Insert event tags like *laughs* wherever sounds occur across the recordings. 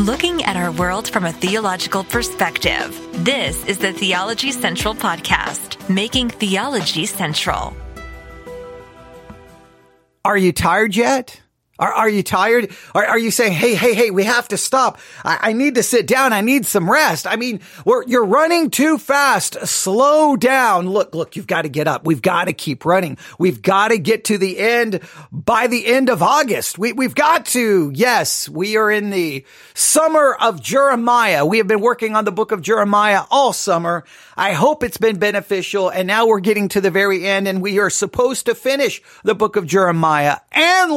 looking at our world from a theological perspective. This is the Theology Central Podcast, making theology central. Are you tired yet? Are, are you tired? Are, are you saying, hey, hey, hey, we have to stop. I, I need to sit down. I need some rest. I mean, you're running too fast. Slow down. Look, look, you've got to get up. We've got to keep running. We've got to get to the end by the end of August. We, we've got to. Yes, we are in the summer of Jeremiah. We have been working on the book of Jeremiah all summer. I hope it's been beneficial. And now we're getting to the very end and we are supposed to finish the book of Jeremiah and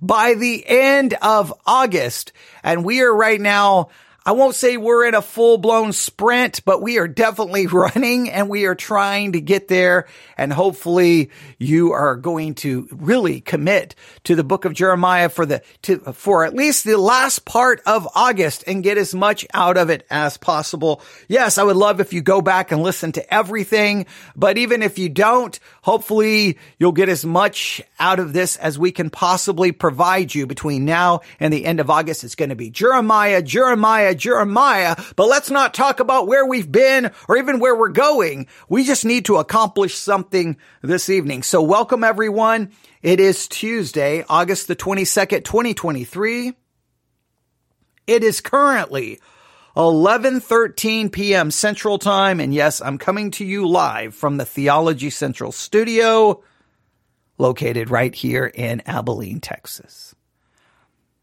By the end of August. And we are right now I won't say we're in a full blown sprint, but we are definitely *laughs* running and we are trying to get there. And hopefully you are going to really commit to the book of Jeremiah for the, to, for at least the last part of August and get as much out of it as possible. Yes, I would love if you go back and listen to everything, but even if you don't, hopefully you'll get as much out of this as we can possibly provide you between now and the end of August. It's going to be Jeremiah, Jeremiah, Jeremiah, but let's not talk about where we've been or even where we're going. We just need to accomplish something this evening. So welcome everyone. It is Tuesday, August the 22nd, 2023. It is currently 11:13 p.m. Central Time and yes, I'm coming to you live from the Theology Central studio located right here in Abilene, Texas.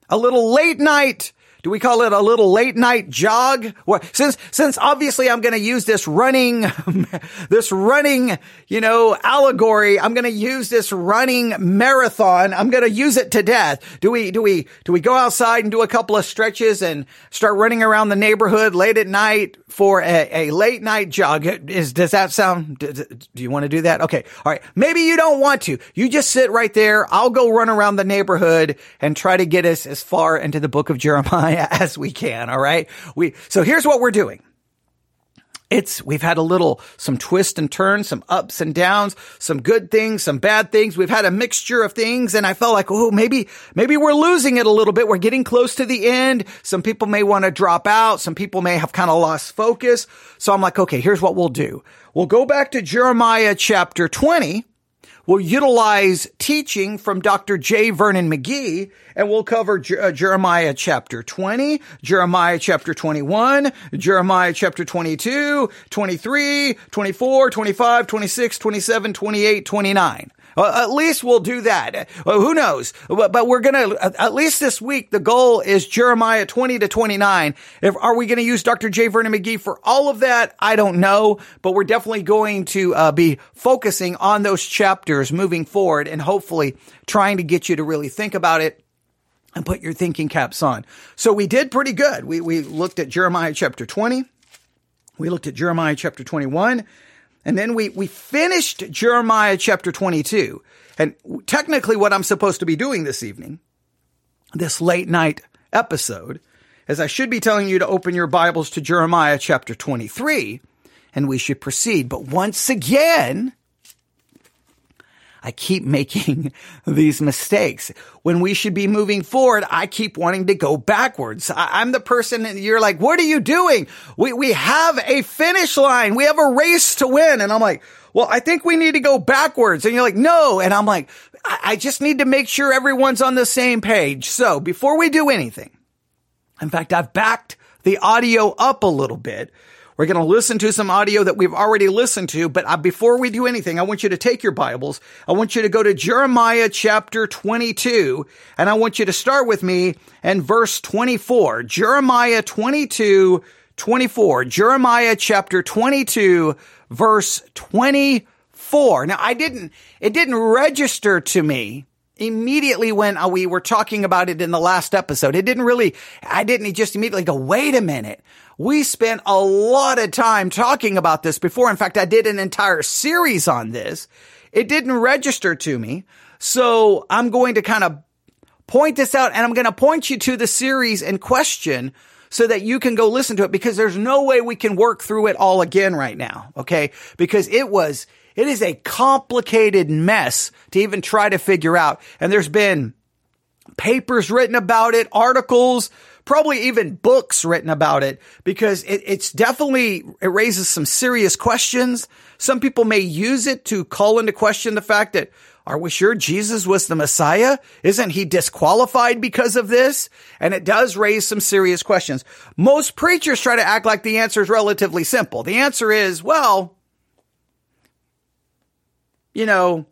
A little late night do we call it a little late night jog? Well, since, since obviously I'm going to use this running, *laughs* this running, you know, allegory, I'm going to use this running marathon. I'm going to use it to death. Do we, do we, do we go outside and do a couple of stretches and start running around the neighborhood late at night for a, a late night jog? Is, does that sound, do, do you want to do that? Okay. All right. Maybe you don't want to. You just sit right there. I'll go run around the neighborhood and try to get us as far into the book of Jeremiah *laughs* as we can. All right. We, so here's what we're doing. It's, we've had a little, some twists and turns, some ups and downs, some good things, some bad things. We've had a mixture of things and I felt like, oh, maybe, maybe we're losing it a little bit. We're getting close to the end. Some people may want to drop out. Some people may have kind of lost focus. So I'm like, okay, here's what we'll do. We'll go back to Jeremiah chapter 20 We'll utilize teaching from Dr. J. Vernon McGee, and we'll cover Jer- uh, Jeremiah chapter 20, Jeremiah chapter 21, Jeremiah chapter 22, 23, 24, 25, 26, 27, 28, 29. Uh, at least we'll do that. Uh, who knows? But, but we're going to, at least this week, the goal is Jeremiah 20 to 29. If, are we going to use Dr. J. Vernon McGee for all of that? I don't know, but we're definitely going to uh, be focusing on those chapters moving forward and hopefully trying to get you to really think about it and put your thinking caps on. So we did pretty good. We, we looked at Jeremiah chapter 20. We looked at Jeremiah chapter 21 and then we, we finished Jeremiah chapter 22. And technically what I'm supposed to be doing this evening, this late night episode, is I should be telling you to open your Bibles to Jeremiah chapter 23 and we should proceed. But once again, I keep making *laughs* these mistakes. When we should be moving forward, I keep wanting to go backwards. I, am the person and you're like, what are you doing? We, we have a finish line. We have a race to win. And I'm like, well, I think we need to go backwards. And you're like, no. And I'm like, I, I just need to make sure everyone's on the same page. So before we do anything, in fact, I've backed the audio up a little bit we're going to listen to some audio that we've already listened to, but uh, before we do anything, I want you to take your Bibles. I want you to go to Jeremiah chapter 22, and I want you to start with me in verse 24. Jeremiah 22, 24. Jeremiah chapter 22, verse 24. Now, I didn't, it didn't register to me immediately when uh, we were talking about it in the last episode. It didn't really, I didn't just immediately go, wait a minute. We spent a lot of time talking about this before. In fact, I did an entire series on this. It didn't register to me. So I'm going to kind of point this out and I'm going to point you to the series in question so that you can go listen to it because there's no way we can work through it all again right now. Okay. Because it was, it is a complicated mess to even try to figure out. And there's been papers written about it, articles, probably even books written about it because it, it's definitely, it raises some serious questions. Some people may use it to call into question the fact that are we sure Jesus was the Messiah? Isn't he disqualified because of this? And it does raise some serious questions. Most preachers try to act like the answer is relatively simple. The answer is, well, you know,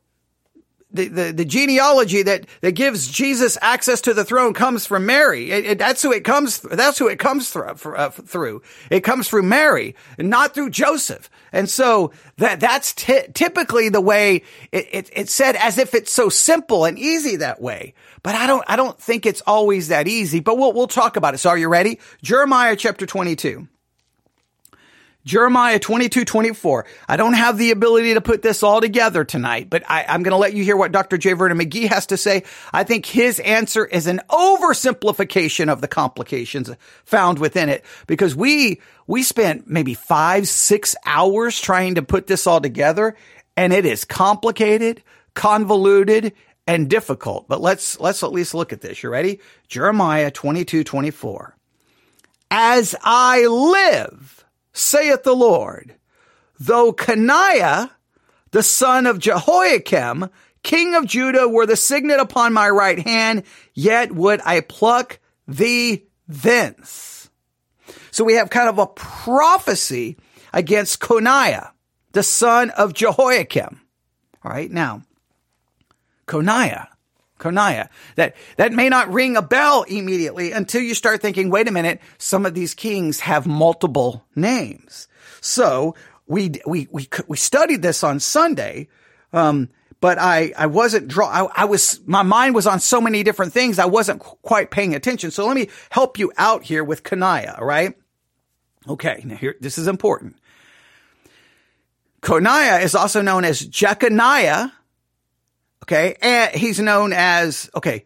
the, the, the, genealogy that, that gives Jesus access to the throne comes from Mary. It, it, that's who it comes, that's who it comes through, uh, through. It comes through Mary, not through Joseph. And so that, that's t- typically the way it, it, it's said as if it's so simple and easy that way. But I don't, I don't think it's always that easy, but we'll, we'll talk about it. So are you ready? Jeremiah chapter 22. Jeremiah 22, 24. I don't have the ability to put this all together tonight, but I, am going to let you hear what Dr. J. Vernon McGee has to say. I think his answer is an oversimplification of the complications found within it because we, we spent maybe five, six hours trying to put this all together and it is complicated, convoluted, and difficult. But let's, let's at least look at this. You ready? Jeremiah 22, 24. As I live, saith the Lord, though Coniah, the son of Jehoiakim, king of Judah, were the signet upon my right hand, yet would I pluck thee thence. So we have kind of a prophecy against Coniah, the son of Jehoiakim. All right. Now, Coniah, Coniah. That, that may not ring a bell immediately until you start thinking, wait a minute, some of these kings have multiple names. So we, we, we, we studied this on Sunday. Um, but I, I wasn't draw, I, I, was, my mind was on so many different things. I wasn't qu- quite paying attention. So let me help you out here with Coniah. All right. Okay. Now here, this is important. Coniah is also known as Jeconiah Okay. And he's known as, okay.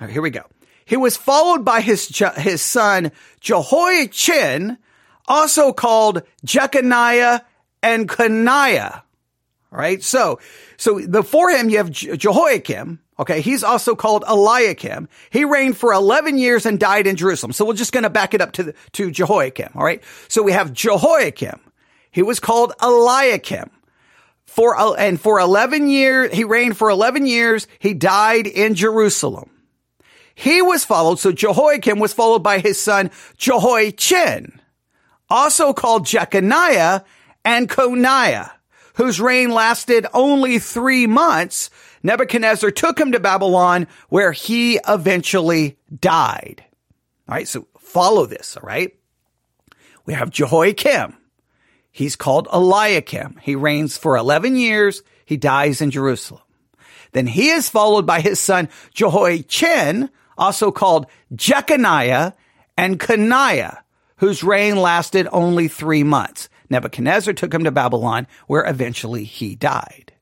Right, here we go. He was followed by his, his son Jehoiachin, also called Jeconiah and Coniah. All right. So, so before him, you have Jehoiakim. Okay. He's also called Eliakim. He reigned for 11 years and died in Jerusalem. So we're just going to back it up to, the, to Jehoiakim. All right. So we have Jehoiakim. He was called Eliakim for, uh, and for 11 years, he reigned for 11 years. He died in Jerusalem. He was followed, so Jehoiakim was followed by his son Jehoiachin, also called Jeconiah and Coniah, whose reign lasted only three months. Nebuchadnezzar took him to Babylon where he eventually died. All right. So follow this. All right. We have Jehoiakim. He's called Eliakim. He reigns for 11 years. He dies in Jerusalem. Then he is followed by his son Jehoiachin, also called Jeconiah and Coniah, whose reign lasted only three months. Nebuchadnezzar took him to Babylon, where eventually he died.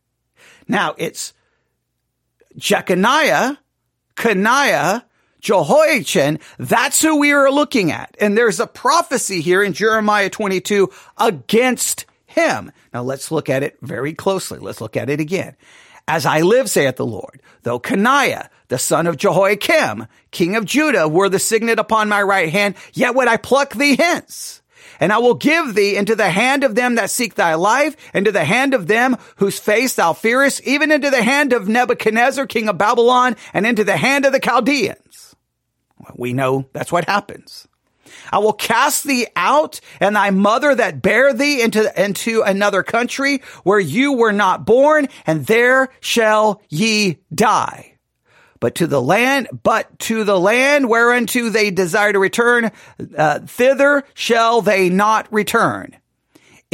Now it's Jeconiah, Coniah, Jehoiachin, that's who we are looking at. And there's a prophecy here in Jeremiah 22 against him. Now let's look at it very closely. Let's look at it again. As I live, saith the Lord, though Coniah, the son of Jehoiakim, king of Judah, were the signet upon my right hand, yet would I pluck thee hence. And I will give thee into the hand of them that seek thy life, into the hand of them whose face thou fearest, even into the hand of Nebuchadnezzar, king of Babylon, and into the hand of the Chaldeans. We know that's what happens. I will cast thee out and thy mother that bare thee into, into another country where you were not born and there shall ye die. But to the land, but to the land whereunto they desire to return, uh, thither shall they not return.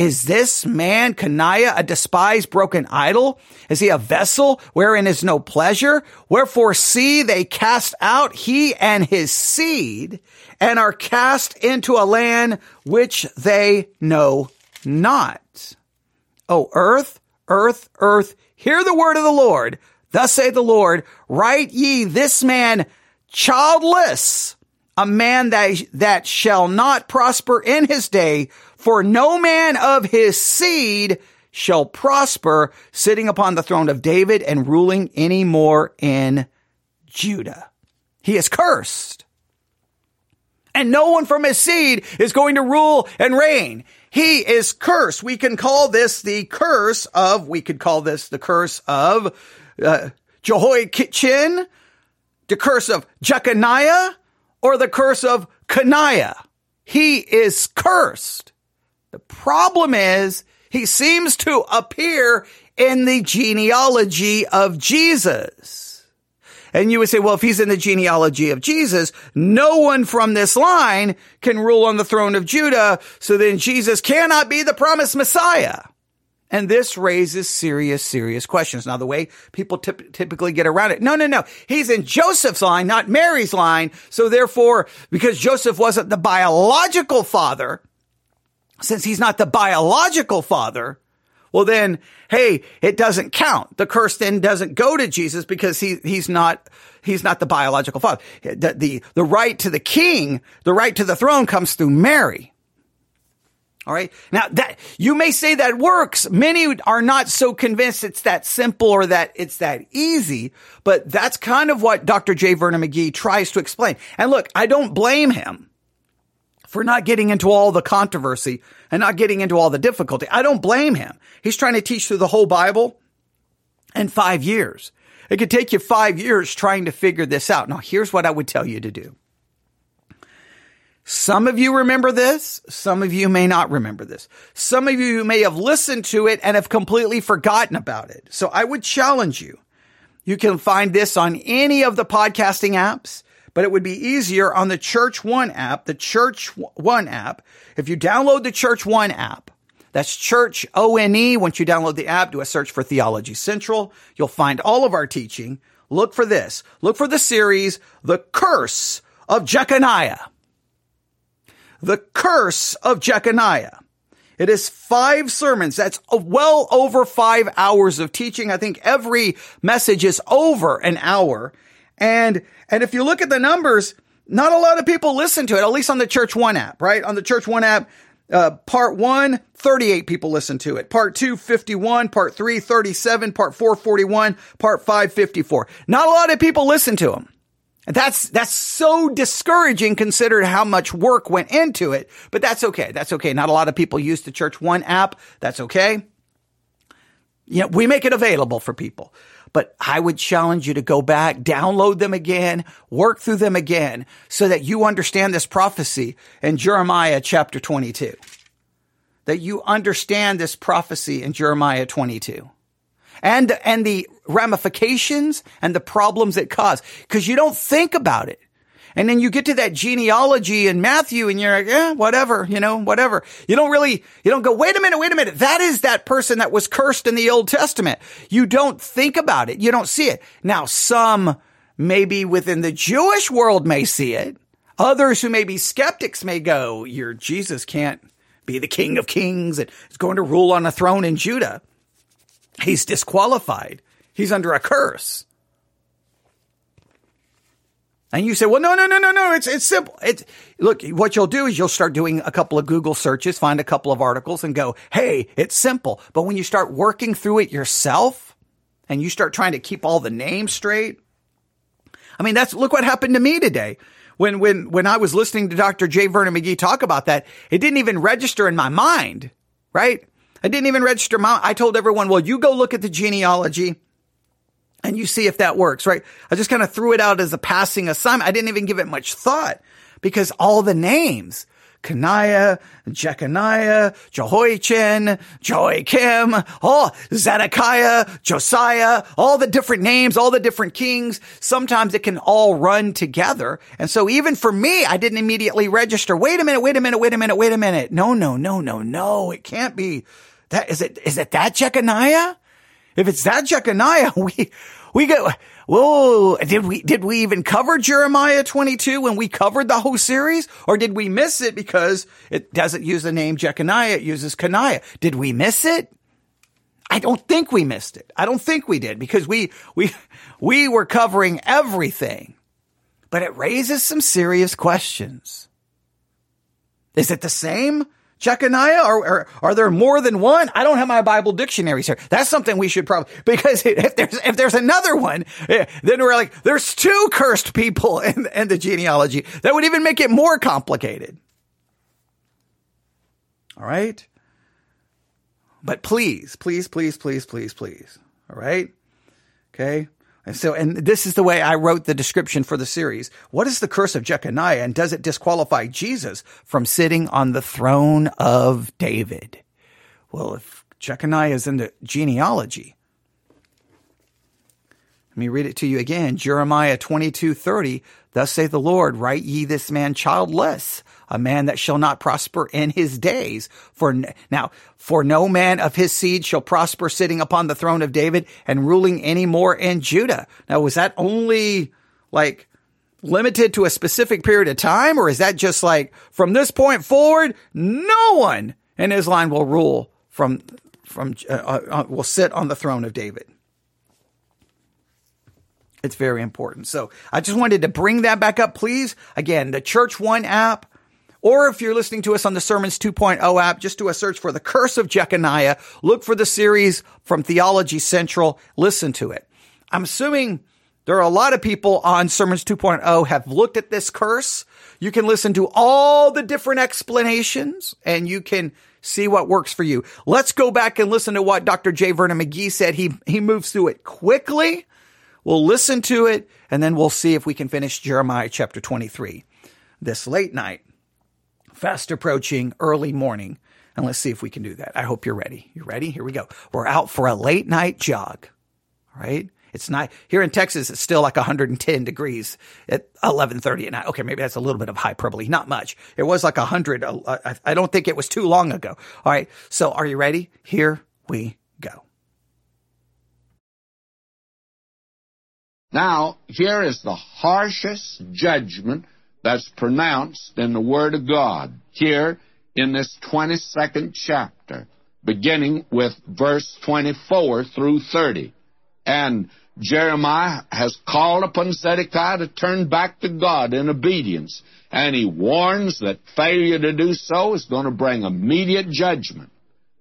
Is this man, Coniah, a despised broken idol? Is he a vessel wherein is no pleasure? Wherefore see they cast out he and his seed and are cast into a land which they know not. O earth, earth, earth, hear the word of the Lord. Thus saith the Lord, write ye this man childless, a man that, that shall not prosper in his day, for no man of his seed shall prosper sitting upon the throne of David and ruling any more in Judah. He is cursed. And no one from his seed is going to rule and reign. He is cursed. We can call this the curse of, we could call this the curse of uh, Jehoiachin, the curse of Jeconiah, or the curse of Coniah. He is cursed. The problem is he seems to appear in the genealogy of Jesus. And you would say, well, if he's in the genealogy of Jesus, no one from this line can rule on the throne of Judah. So then Jesus cannot be the promised Messiah. And this raises serious, serious questions. Now, the way people typ- typically get around it. No, no, no. He's in Joseph's line, not Mary's line. So therefore, because Joseph wasn't the biological father, since he's not the biological father, well then, hey, it doesn't count. The curse then doesn't go to Jesus because he, he's not, he's not the biological father. The, the, the right to the king, the right to the throne comes through Mary. All right. Now that you may say that works. Many are not so convinced it's that simple or that it's that easy, but that's kind of what Dr. J. Vernon McGee tries to explain. And look, I don't blame him for not getting into all the controversy and not getting into all the difficulty. I don't blame him. He's trying to teach through the whole Bible in five years. It could take you five years trying to figure this out. Now, here's what I would tell you to do. Some of you remember this. Some of you may not remember this. Some of you may have listened to it and have completely forgotten about it. So I would challenge you. You can find this on any of the podcasting apps, but it would be easier on the Church One app, the Church One app. If you download the Church One app, that's Church O-N-E. Once you download the app, do a search for Theology Central. You'll find all of our teaching. Look for this. Look for the series, The Curse of Jeconiah the curse of Jeconiah. It is five sermons. That's well over five hours of teaching. I think every message is over an hour. And, and if you look at the numbers, not a lot of people listen to it, at least on the Church One app, right? On the Church One app, uh, part one, 38 people listen to it. Part two, 51. Part three, 37. Part four, 41. Part five, 54. Not a lot of people listen to them. That's, that's so discouraging considered how much work went into it, but that's okay. That's okay. Not a lot of people use the Church One app. That's okay. Yeah, we make it available for people, but I would challenge you to go back, download them again, work through them again so that you understand this prophecy in Jeremiah chapter 22. That you understand this prophecy in Jeremiah 22 and, and the ramifications and the problems it caused because you don't think about it. And then you get to that genealogy in Matthew and you're like, yeah, whatever, you know, whatever. You don't really, you don't go, wait a minute, wait a minute. That is that person that was cursed in the Old Testament. You don't think about it. You don't see it. Now, some maybe within the Jewish world may see it. Others who may be skeptics may go, your Jesus can't be the king of kings and is going to rule on a throne in Judah. He's disqualified. He's under a curse. And you say, well, no, no, no, no, no. It's, it's simple. It's, look, what you'll do is you'll start doing a couple of Google searches, find a couple of articles and go, Hey, it's simple. But when you start working through it yourself and you start trying to keep all the names straight, I mean, that's, look what happened to me today. When, when, when I was listening to Dr. J. Vernon McGee talk about that, it didn't even register in my mind, right? I didn't even register my, I told everyone, well, you go look at the genealogy and you see if that works, right? I just kind of threw it out as a passing assignment. I didn't even give it much thought because all the names, Coniah, Jeconiah, Jehoiachin, Joachim, all Zedekiah, Josiah, all the different names, all the different kings. Sometimes it can all run together. And so even for me, I didn't immediately register. Wait a minute, wait a minute, wait a minute, wait a minute. No, no, no, no, no. It can't be that. Is it, is it that Jeconiah? If it's that Jeconiah, *laughs* we, we go, whoa, did we, did we even cover Jeremiah 22 when we covered the whole series? Or did we miss it because it doesn't use the name Jeconiah, it uses Coniah? Did we miss it? I don't think we missed it. I don't think we did because we, we, we were covering everything, but it raises some serious questions. Is it the same Jeconiah? Or, or, are there more than one? I don't have my Bible dictionaries here. That's something we should probably, because *laughs* if there's, if there's another one, eh, then we're like, there's two cursed people *laughs* in, in the genealogy. That would even make it more complicated. All right. But please, please, please, please, please, please. All right. Okay. And so, and this is the way I wrote the description for the series. What is the curse of Jeconiah and does it disqualify Jesus from sitting on the throne of David? Well, if Jeconiah is in the genealogy, let me read it to you again. Jeremiah 22, 30. Thus saith the Lord, write ye this man childless, a man that shall not prosper in his days. For now, for no man of his seed shall prosper sitting upon the throne of David and ruling any more in Judah. Now, was that only like limited to a specific period of time? Or is that just like from this point forward, no one in his line will rule from, from, uh, uh, will sit on the throne of David? It's very important. So I just wanted to bring that back up, please. Again, the Church One app, or if you're listening to us on the Sermons 2.0 app, just do a search for the Curse of Jeconiah. Look for the series from Theology Central. Listen to it. I'm assuming there are a lot of people on Sermons 2.0 have looked at this curse. You can listen to all the different explanations and you can see what works for you. Let's go back and listen to what Dr. J. Vernon McGee said. He, he moves through it quickly We'll listen to it and then we'll see if we can finish Jeremiah chapter 23 this late night, fast approaching early morning. And let's see if we can do that. I hope you're ready. You ready? Here we go. We're out for a late night jog. All right. It's not here in Texas. It's still like 110 degrees at 11:30 at night. Okay, maybe that's a little bit of hyperbole. Not much. It was like 100. Uh, I don't think it was too long ago. All right. So, are you ready? Here we Now, here is the harshest judgment that's pronounced in the Word of God, here in this 22nd chapter, beginning with verse 24 through 30. And Jeremiah has called upon Zedekiah to turn back to God in obedience, and he warns that failure to do so is going to bring immediate judgment.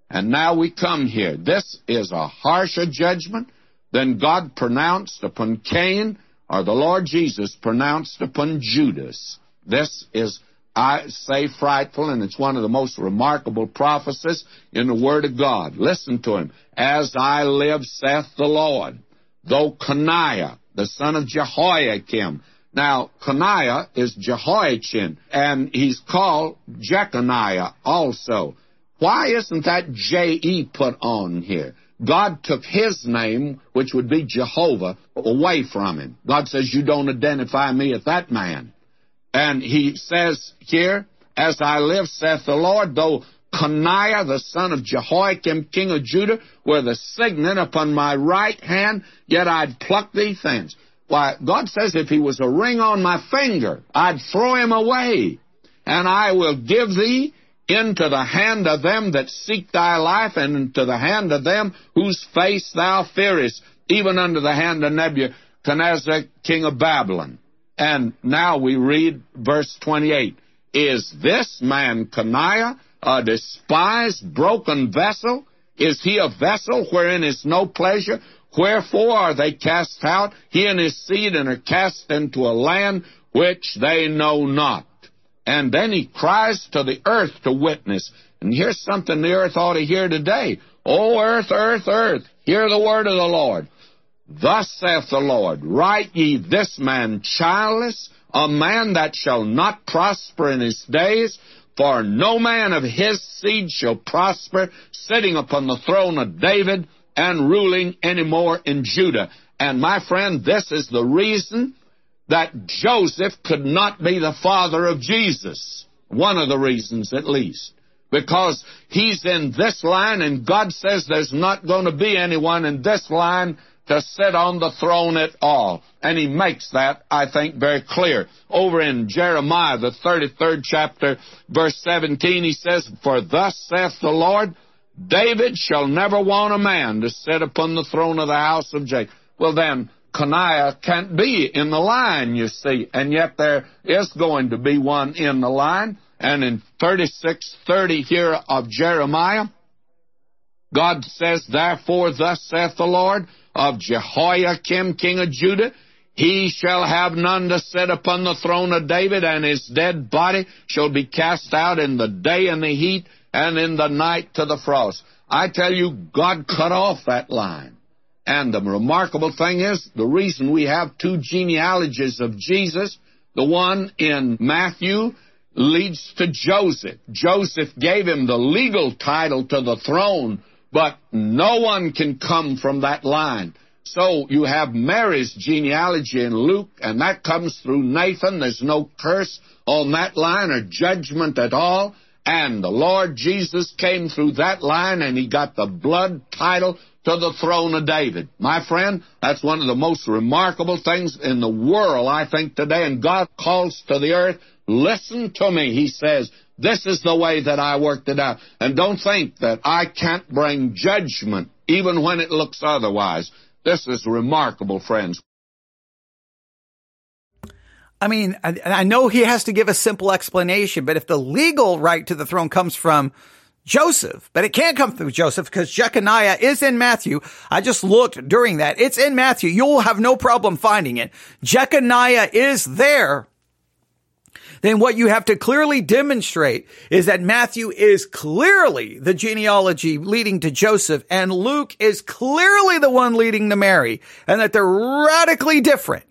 And now we come here. This is a harsher judgment than God pronounced upon Cain or the Lord Jesus pronounced upon Judas. This is, I say, frightful, and it's one of the most remarkable prophecies in the Word of God. Listen to him. As I live, saith the Lord, though Coniah, the son of Jehoiakim, now, Coniah is Jehoiachin, and he's called Jeconiah also. Why isn't that J-E put on here? God took his name, which would be Jehovah, away from him. God says, You don't identify me as that man. And he says here, As I live, saith the Lord, though Coniah, the son of Jehoiakim, king of Judah, were the signet upon my right hand, yet I'd pluck thee thence. Why, God says if he was a ring on my finger, I'd throw him away. And I will give thee into the hand of them that seek thy life, and into the hand of them whose face thou fearest, even unto the hand of Nebuchadnezzar, king of Babylon. And now we read verse 28. Is this man Coniah a despised, broken vessel? Is he a vessel wherein is no pleasure? Wherefore are they cast out, he and his seed, and are cast into a land which they know not? And then he cries to the earth to witness. And here's something the earth ought to hear today. O earth, earth, earth, hear the word of the Lord. Thus saith the Lord, Write ye this man childless, a man that shall not prosper in his days, for no man of his seed shall prosper, sitting upon the throne of David and ruling any more in Judah. And my friend, this is the reason that Joseph could not be the father of Jesus. One of the reasons, at least. Because he's in this line, and God says there's not going to be anyone in this line to sit on the throne at all. And he makes that, I think, very clear. Over in Jeremiah, the 33rd chapter, verse 17, he says, For thus saith the Lord, David shall never want a man to sit upon the throne of the house of Jacob. Well, then, Coniah can't be in the line, you see, and yet there is going to be one in the line. And in 36:30 here of Jeremiah, God says, Therefore, thus saith the Lord of Jehoiakim, king of Judah, he shall have none to sit upon the throne of David, and his dead body shall be cast out in the day and the heat, and in the night to the frost. I tell you, God cut off that line. And the remarkable thing is, the reason we have two genealogies of Jesus, the one in Matthew leads to Joseph. Joseph gave him the legal title to the throne, but no one can come from that line. So you have Mary's genealogy in Luke, and that comes through Nathan. There's no curse on that line or judgment at all. And the Lord Jesus came through that line, and he got the blood title to the throne of David. My friend, that's one of the most remarkable things in the world, I think, today. And God calls to the earth, listen to me, he says. This is the way that I worked it out. And don't think that I can't bring judgment even when it looks otherwise. This is remarkable, friends. I mean, I, I know he has to give a simple explanation, but if the legal right to the throne comes from Joseph, but it can't come through Joseph because Jeconiah is in Matthew. I just looked during that. It's in Matthew. You'll have no problem finding it. Jeconiah is there. Then what you have to clearly demonstrate is that Matthew is clearly the genealogy leading to Joseph and Luke is clearly the one leading to Mary and that they're radically different.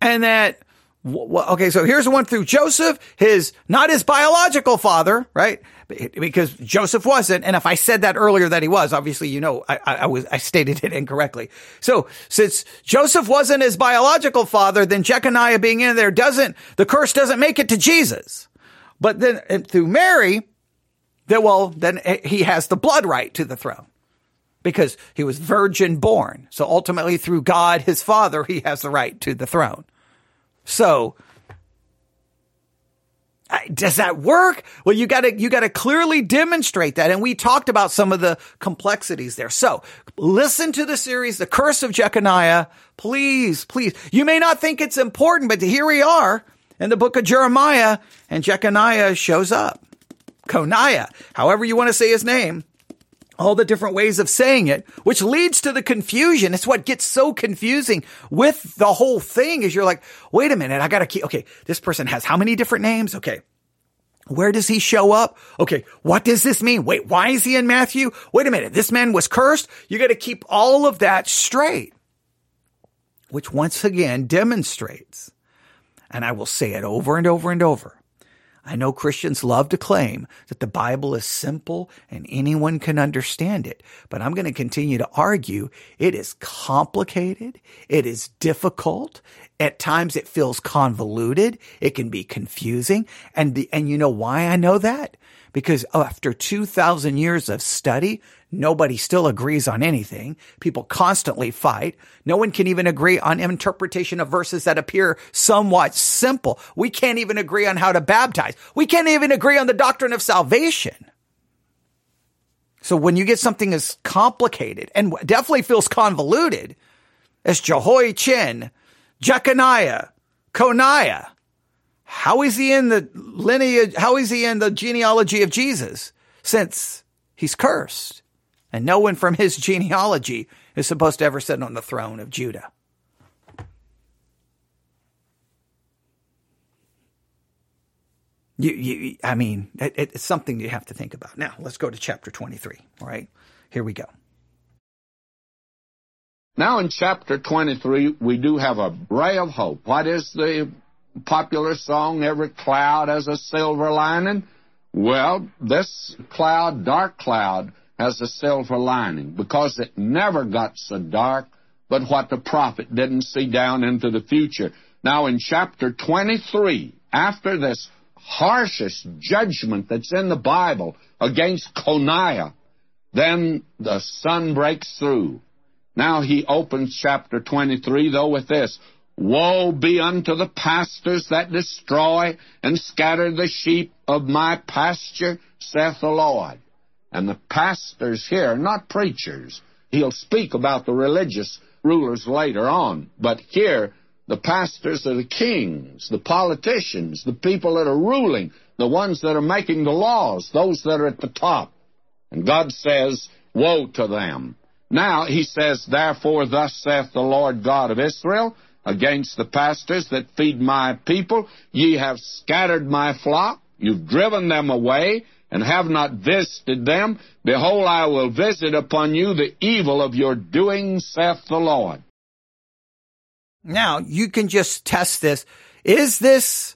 And that okay, so here's one through Joseph, his, not his biological father, right? Because Joseph wasn't. And if I said that earlier that he was, obviously, you know, I, I, was, I stated it *laughs* incorrectly. So since Joseph wasn't his biological father, then Jeconiah being in there doesn't, the curse doesn't make it to Jesus. But then uh, through Mary, that well, then uh, he has the blood right to the throne because he was virgin born. So ultimately through God, his father, he has the right to the throne. So, does that work? Well, you gotta, you gotta clearly demonstrate that. And we talked about some of the complexities there. So listen to the series, The Curse of Jeconiah. Please, please. You may not think it's important, but here we are in the book of Jeremiah and Jeconiah shows up. Coniah, however you want to say his name all the different ways of saying it, which leads to the confusion. It's what gets so confusing with the whole thing is you're like, wait a minute, I gotta keep, okay, this person has how many different names? Okay. Where does he show up? Okay. What does this mean? Wait, why is he in Matthew? Wait a minute. This man was cursed. You got to keep all of that straight, which once again demonstrates, and I will say it over and over and over I know Christians love to claim that the Bible is simple and anyone can understand it, but I'm going to continue to argue it is complicated. It is difficult. At times it feels convoluted. It can be confusing. And the, and you know why I know that? Because after 2000 years of study, Nobody still agrees on anything. People constantly fight. No one can even agree on interpretation of verses that appear somewhat simple. We can't even agree on how to baptize. We can't even agree on the doctrine of salvation. So when you get something as complicated and definitely feels convoluted as Jehoiachin, Jeconiah, Coniah, how is he in the lineage? How is he in the genealogy of Jesus since he's cursed? And no one from his genealogy is supposed to ever sit on the throne of Judah. You, you, I mean, it, it's something you have to think about. Now, let's go to chapter 23. All right, here we go. Now, in chapter 23, we do have a ray of hope. What is the popular song, Every Cloud Has a Silver Lining? Well, this cloud, dark cloud, has a silver lining because it never got so dark but what the prophet didn't see down into the future. Now, in chapter 23, after this harshest judgment that's in the Bible against Coniah, then the sun breaks through. Now he opens chapter 23, though, with this Woe be unto the pastors that destroy and scatter the sheep of my pasture, saith the Lord. And the pastors here, are not preachers. He'll speak about the religious rulers later on. But here, The pastors are the kings, the politicians, the people that are ruling, the ones that are making the laws, those that are at the top. And God says, Woe to them. Now, he says, Therefore, thus saith the Lord God of Israel, against the pastors that feed my people, ye have scattered my flock, you've driven them away, and have not visited them. Behold, I will visit upon you the evil of your doing, saith the Lord. Now, you can just test this. Is this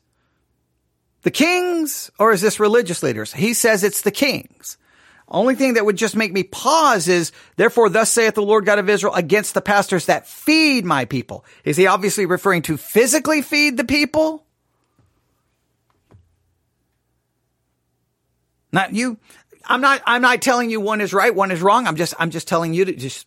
the kings or is this religious leaders? He says it's the kings. Only thing that would just make me pause is, therefore, thus saith the Lord God of Israel against the pastors that feed my people. Is he obviously referring to physically feed the people? Not you. I'm not, I'm not telling you one is right, one is wrong. I'm just, I'm just telling you to just,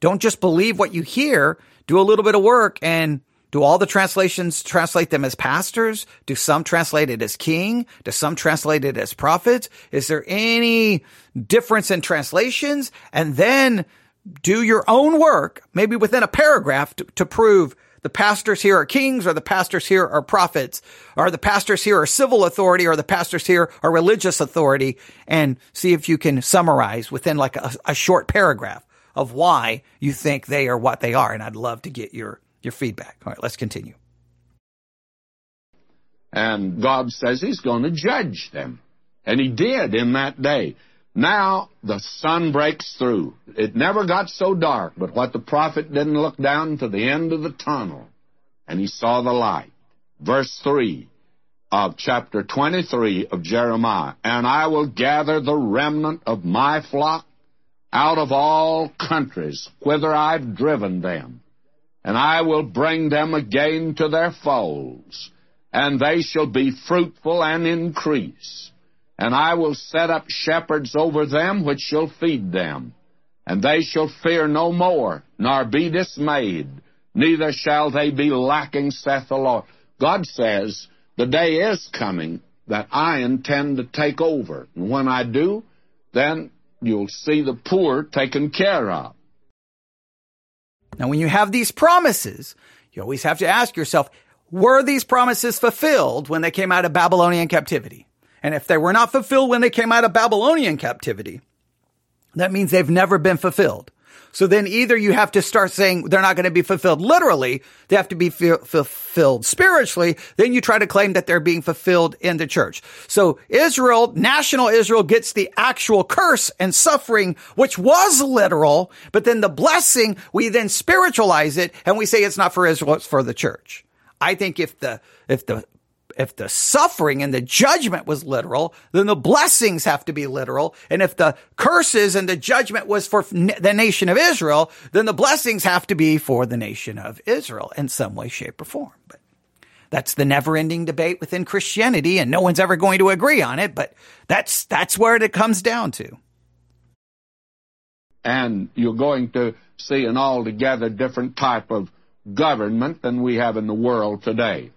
don't just believe what you hear. Do a little bit of work and do all the translations translate them as pastors? Do some translate it as king? Do some translate it as prophets? Is there any difference in translations? And then do your own work, maybe within a paragraph to, to prove the pastors here are kings or the pastors here are prophets or the pastors here are civil authority or the pastors here are religious authority and see if you can summarize within like a, a short paragraph of why you think they are what they are. And I'd love to get your your feedback. All right, let's continue. And God says He's going to judge them. And He did in that day. Now the sun breaks through. It never got so dark, but what the prophet didn't look down to the end of the tunnel, and he saw the light. Verse 3 of chapter 23 of Jeremiah. And I will gather the remnant of my flock out of all countries whither I've driven them and I will bring them again to their folds, and they shall be fruitful and increase. And I will set up shepherds over them which shall feed them, and they shall fear no more, nor be dismayed, neither shall they be lacking, saith the Lord. God says, the day is coming that I intend to take over. And when I do, then you'll see the poor taken care of. Now, when you have these promises, you always have to ask yourself, were these promises fulfilled when they came out of Babylonian captivity? And if they were not fulfilled when they came out of Babylonian captivity, that means they've never been fulfilled. So then either you have to start saying they're not going to be fulfilled literally, they have to be fulfilled spiritually, then you try to claim that they're being fulfilled in the church. So Israel, national Israel gets the actual curse and suffering, which was literal, but then the blessing, we then spiritualize it and we say it's not for Israel, it's for the church. I think if the, if the if the suffering and the judgment was literal, then the blessings have to be literal. And if the curses and the judgment was for the nation of Israel, then the blessings have to be for the nation of Israel in some way, shape, or form. But that's the never ending debate within Christianity, and no one's ever going to agree on it, but that's, that's where it comes down to. And you're going to see an altogether different type of government than we have in the world today.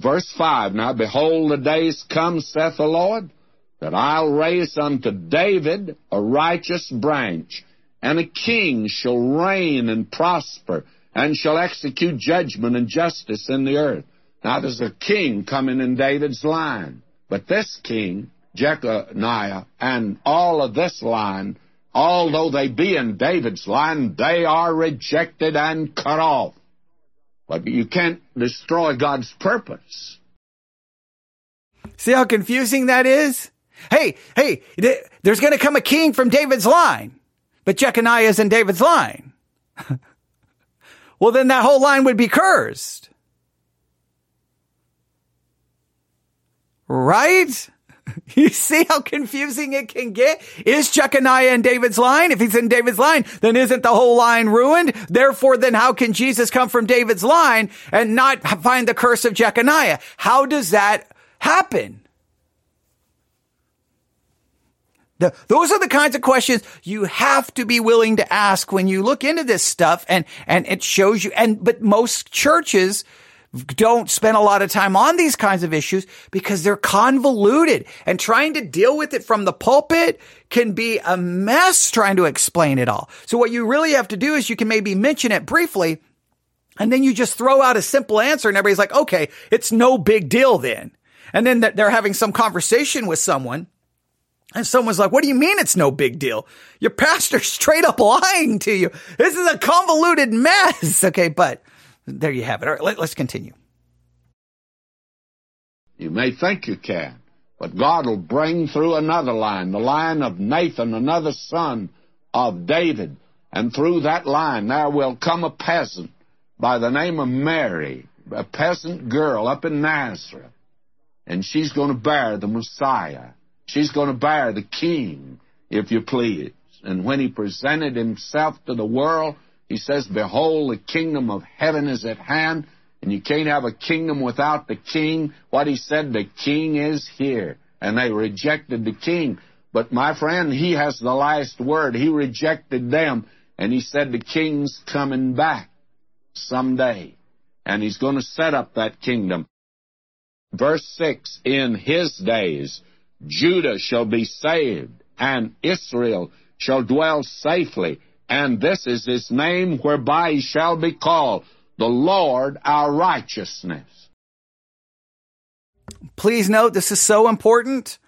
Verse 5 Now behold, the days come, saith the Lord, that I'll raise unto David a righteous branch, and a king shall reign and prosper, and shall execute judgment and justice in the earth. Now there's a king coming in David's line. But this king, Jeconiah, and all of this line, although they be in David's line, they are rejected and cut off. But you can't destroy God's purpose. See how confusing that is? Hey, hey, there's going to come a king from David's line, but Jeconiah is in David's line. *laughs* well, then that whole line would be cursed. Right? *laughs* You see how confusing it can get? Is Jeconiah in David's line? If he's in David's line, then isn't the whole line ruined? Therefore, then how can Jesus come from David's line and not find the curse of Jeconiah? How does that happen? The, those are the kinds of questions you have to be willing to ask when you look into this stuff and, and it shows you, and, but most churches, don't spend a lot of time on these kinds of issues because they're convoluted and trying to deal with it from the pulpit can be a mess trying to explain it all. So what you really have to do is you can maybe mention it briefly And then you just throw out a simple answer and everybody's like, okay, it's no big deal then. And then they're having some conversation with someone and someone's like, what do you mean it's no big deal? Your pastor's *laughs* straight up lying to you. This is a convoluted mess. *laughs* Okay, but there you have it. All right, let, let's continue. You may think you can, but God will bring through another line, the line of Nathan, another son of David. And through that line there will come a peasant by the name of Mary, a peasant girl up in Nazareth. And she's going to bear the Messiah. She's going to bear the king, if you please. And when he presented himself to the world, he says, Behold, the kingdom of heaven is at hand. And you can't have a kingdom without the king. What he said, the king is here. And they rejected the king. But my friend, he has the last word. He rejected them. And he said, the king's coming back someday. And he's going to set up that kingdom. Verse 6, in his days, Judah shall be saved, and Israel shall dwell safely. And this is his name whereby he shall be called, the Lord our righteousness. Please note, this is so important.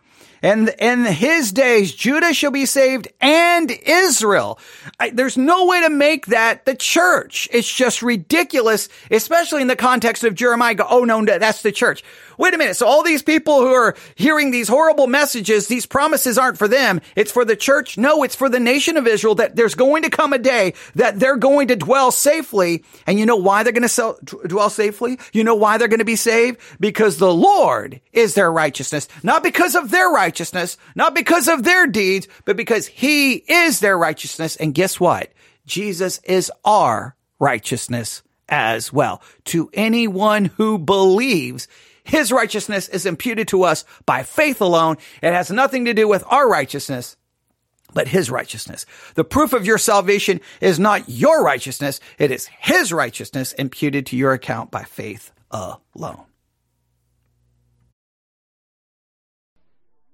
And in his days, Judah shall be saved and Israel. I, there's no way to make that the church. It's just ridiculous, especially in the context of Jeremiah. Go, oh no, that's the church. Wait a minute. So all these people who are hearing these horrible messages, these promises aren't for them. It's for the church. No, it's for the nation of Israel that there's going to come a day that they're going to dwell safely. And you know why they're going to dwell safely? You know why they're going to be saved? Because the Lord is their righteousness, not because of their righteousness, not because of their deeds, but because he is their righteousness. And guess what? Jesus is our righteousness as well. To anyone who believes, his righteousness is imputed to us by faith alone. It has nothing to do with our righteousness, but his righteousness. The proof of your salvation is not your righteousness. It is his righteousness imputed to your account by faith alone.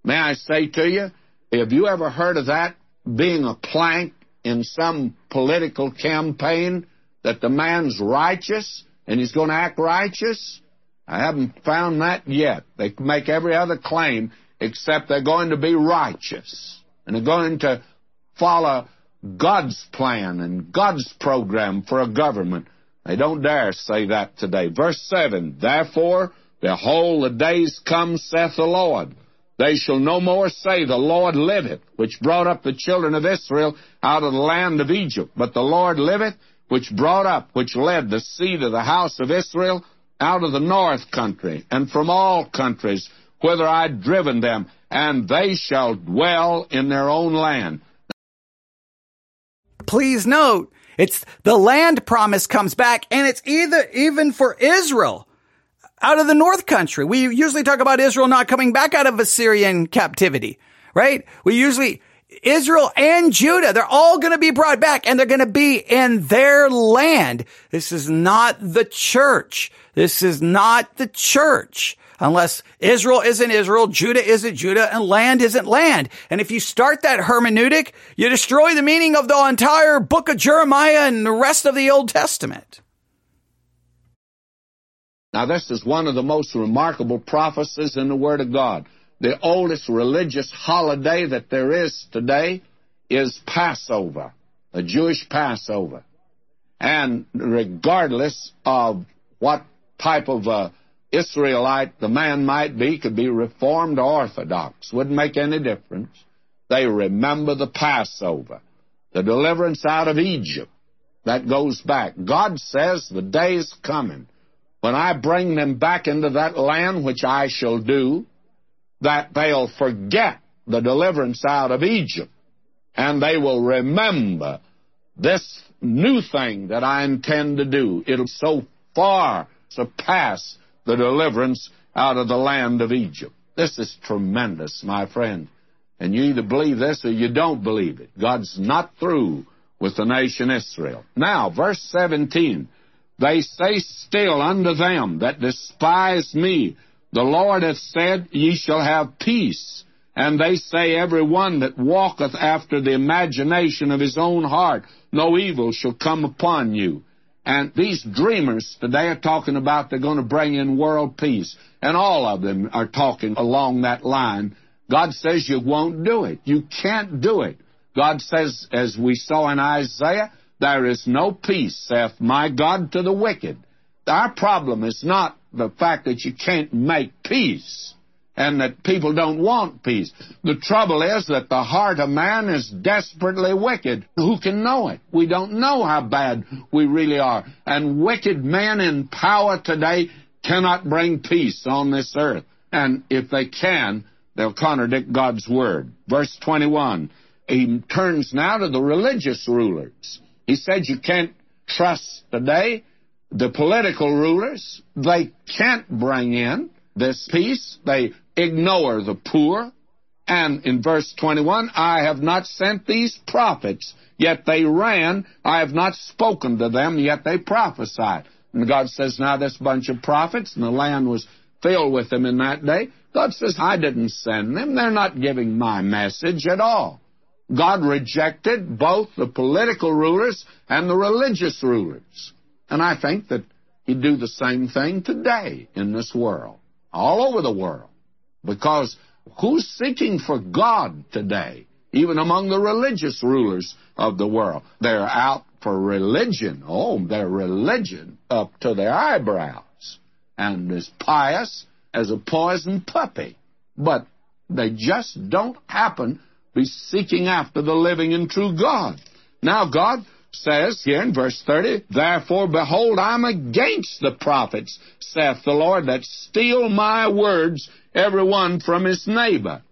May I say to you, have you ever heard of that being a plank in some political campaign that the man's righteous and he's going to act righteous? I haven't found that yet. They make every other claim except they're going to be righteous. And they're going to follow God's plan and God's program for a government. They don't dare say that today. Verse 7 Therefore, behold, the days come, saith the Lord. They shall no more say, The Lord liveth, which brought up the children of Israel out of the land of Egypt. But the Lord liveth, which brought up, which led the seed of the house of Israel out of the north country, and from all countries, whither I had driven them, and they shall dwell in their own land. Please note, it's the land promise comes back, and it's either even for Israel out of the north country. We usually talk about Israel not coming back out of Assyrian captivity, right? We usually, Israel and Judah, they're all going to be brought back and they're going to be in their land. This is not the church. This is not the church. Unless Israel isn't Israel, Judah isn't Judah, and land isn't land. And if you start that hermeneutic, you destroy the meaning of the entire book of Jeremiah and the rest of the Old Testament. Now, this is one of the most remarkable prophecies in the Word of God the oldest religious holiday that there is today is Passover, the Jewish Passover. And regardless of what type of uh, Israelite the man might be, could be Reformed or Orthodox, wouldn't make any difference. They remember the Passover, the deliverance out of Egypt. That goes back. God says the day is coming when I bring them back into that land, which I shall do, that they'll forget the deliverance out of Egypt and they will remember this new thing that I intend to do. It'll so far surpass the deliverance out of the land of Egypt. This is tremendous, my friend. And you either believe this or you don't believe it. God's not through with the nation Israel. Now, verse 17. They say still unto them that despise me, the Lord hath said, Ye shall have peace. And they say, Every one that walketh after the imagination of his own heart, no evil shall come upon you. And these dreamers today are talking about they're going to bring in world peace. And all of them are talking along that line. God says you won't do it. You can't do it. God says, as we saw in Isaiah, there is no peace, saith my God to the wicked. Our problem is not the fact that you can't make peace and that people don't want peace. The trouble is that the heart of man is desperately wicked. Who can know it? We don't know how bad we really are. And wicked men in power today cannot bring peace on this earth. And if they can, they'll contradict God's word. Verse 21, he turns now to the religious rulers. He said you can't trust today the political rulers. They can't bring in this peace. They ignore the poor. And in verse 21, I have not sent these prophets, yet they ran. I have not spoken to them, yet they prophesied. And God says, now this bunch of prophets, and the land was filled with them in that day. God says, I didn't send them. They're not giving my message at all. God rejected both the political rulers and the religious rulers. And I think that He'd do the same thing today in this world, all over the world. Because who's seeking for God today? Even among the religious rulers of the world. They're out for religion. Oh, they're religion up to their eyebrows. And as pious as a poisoned puppy. But they just don't happen to be seeking after the living and true God. Now, God says here in verse 30, Therefore, behold, I'm against the prophets, saith the Lord, that steal my words, every one from his neighbor.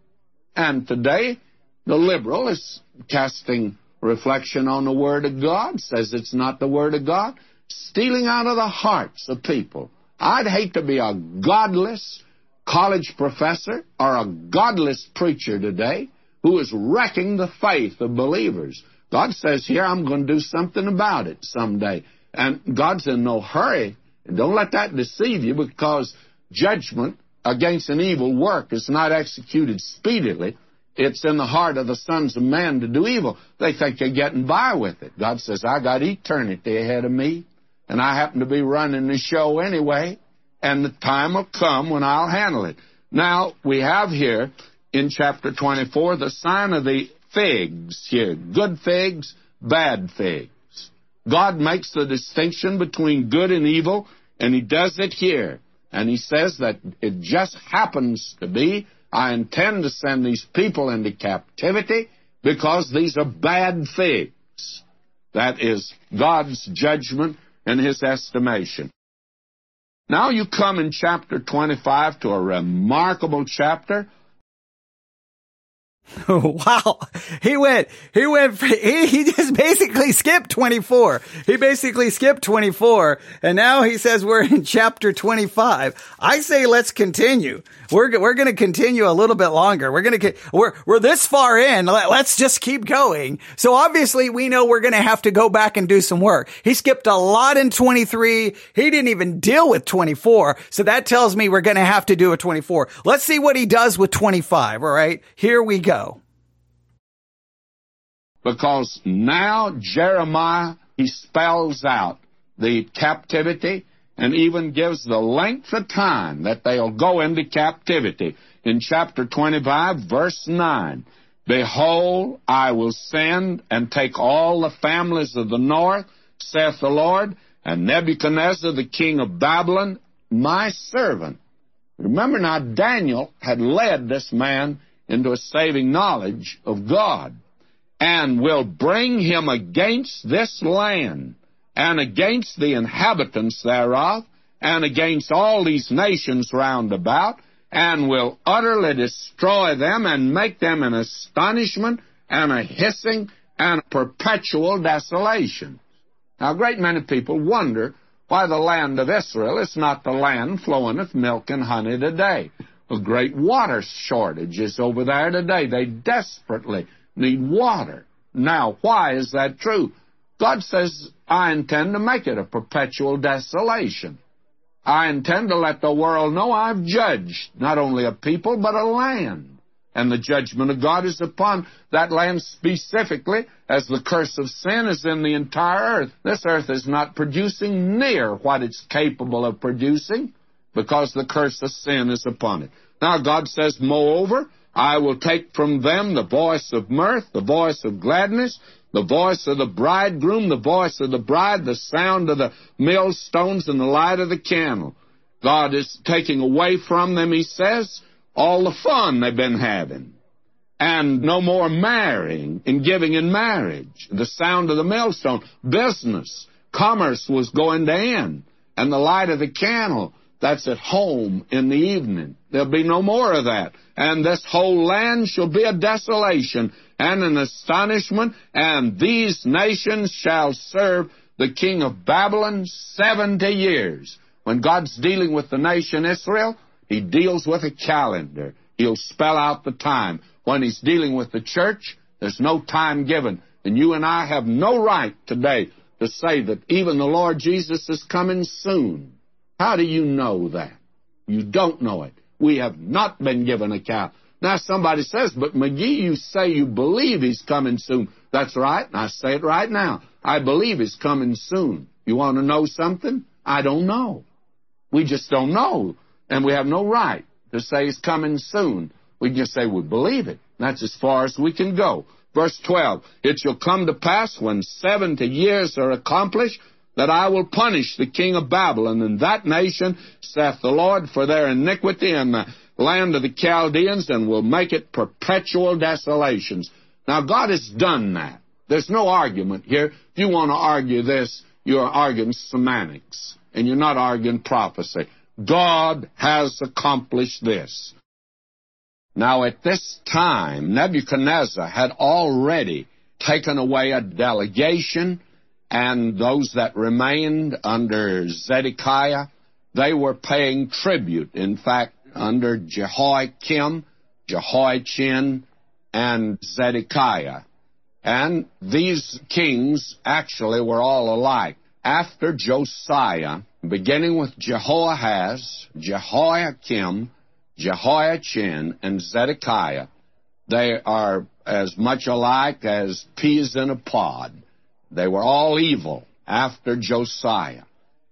And today, the liberal is casting reflection on the Word of God, says it's not the Word of God, stealing out of the hearts of people. I'd hate to be a godless college professor or a godless preacher today who is wrecking the faith of believers. God says here, I'm going to do something about it someday. And God's in no hurry. Don't let that deceive you because judgment against an evil work is not executed speedily. It's in the heart of the sons of men to do evil. They think they're getting by with it. God says, I got eternity ahead of me, and I happen to be running the show anyway, and the time will come when I'll handle it. Now, we have here in chapter 24 the sign of the figs here good figs, bad figs. God makes the distinction between good and evil, and He does it here. And He says that it just happens to be, I intend to send these people into captivity because these are bad figs. That is God's judgment and His estimation. Now you come in chapter 25 to a remarkable chapter *laughs* wow. He went, he went, *laughs* he, he just basically skipped 24. He basically skipped 24 and now he says we're in *laughs* chapter 25. I say let's continue. We're, we're going to continue a little bit longer. We're going to, we're, we're this far in. Let, let's just keep going. So obviously we know we're going to have to go back and do some work. He skipped a lot in 23. He didn't even deal with 24. So that tells me we're going to have to do a 24. Let's see what he does with 25. All right. Here we go. Because now Jeremiah, he spells out the captivity and even gives the length of time that they'll go into captivity. In chapter 25, verse 9, Behold, I will send and take all the families of the north, saith the Lord, and Nebuchadnezzar the king of Babylon, my servant. Remember now, Daniel had led this man into a saving knowledge of God, and will bring him against this land and against the inhabitants thereof, and against all these nations round about, and will utterly destroy them and make them an astonishment and a hissing and a perpetual desolation. Now, a great many people wonder why the land of Israel is not the land flowing with milk and honey today. A great water shortage is over there today. They desperately need water. Now, why is that true? God says, I intend to make it a perpetual desolation. I intend to let the world know I've judged not only a people, but a land. and the judgment of God is upon that land specifically, as the curse of sin is in the entire earth. This earth is not producing near what it's capable of producing because the curse of sin is upon it. Now, God says, Moreover, I will take from them the voice of mirth, the voice of gladness, the voice of the bridegroom, the voice of the bride, the sound of the millstones, and the light of the candle. God is taking away from them, he says, all the fun they've been having. And no more marrying and giving in marriage. The sound of the millstone. Business. Commerce was going to end. And the light of the candle. That's at home in the evening. There'll be no more of that. And this whole land shall be a desolation and an astonishment, and these nations shall serve the king of Babylon seventy years. When God's dealing with the nation Israel, he deals with a calendar. He'll spell out the time. When he's dealing with the church, there's no time given. And you and I have no right today to say that even the Lord Jesus is coming soon. How do you know that? You don't know it. We have not been given a calendar. Now somebody says, but McGee, you say you believe he's coming soon. That's right, and I say it right now. I believe he's coming soon. You want to know something? I don't know. We just don't know. And we have no right to say he's coming soon. We can just say we believe it. That's as far as we can go. Verse 12, It shall come to pass when seventy years are accomplished that I will punish the king of Babylon and that nation, saith the Lord, for their iniquity and the land of the Chaldeans and will make it perpetual desolations. Now, God has done that. There's no argument here. If you want to argue this, you're arguing semantics, and you're not arguing prophecy. God has accomplished this. Now, at this time, Nebuchadnezzar had already taken away a delegation, and those that remained under Zedekiah, they were paying tribute. In fact, under Jehoiakim, Jehoiachin, and Zedekiah. And these kings actually were all alike. After Josiah, beginning with Jehoahaz, Jehoiakim, Jehoiachin, and Zedekiah, they are as much alike as peas in a pod. They were all evil after Josiah.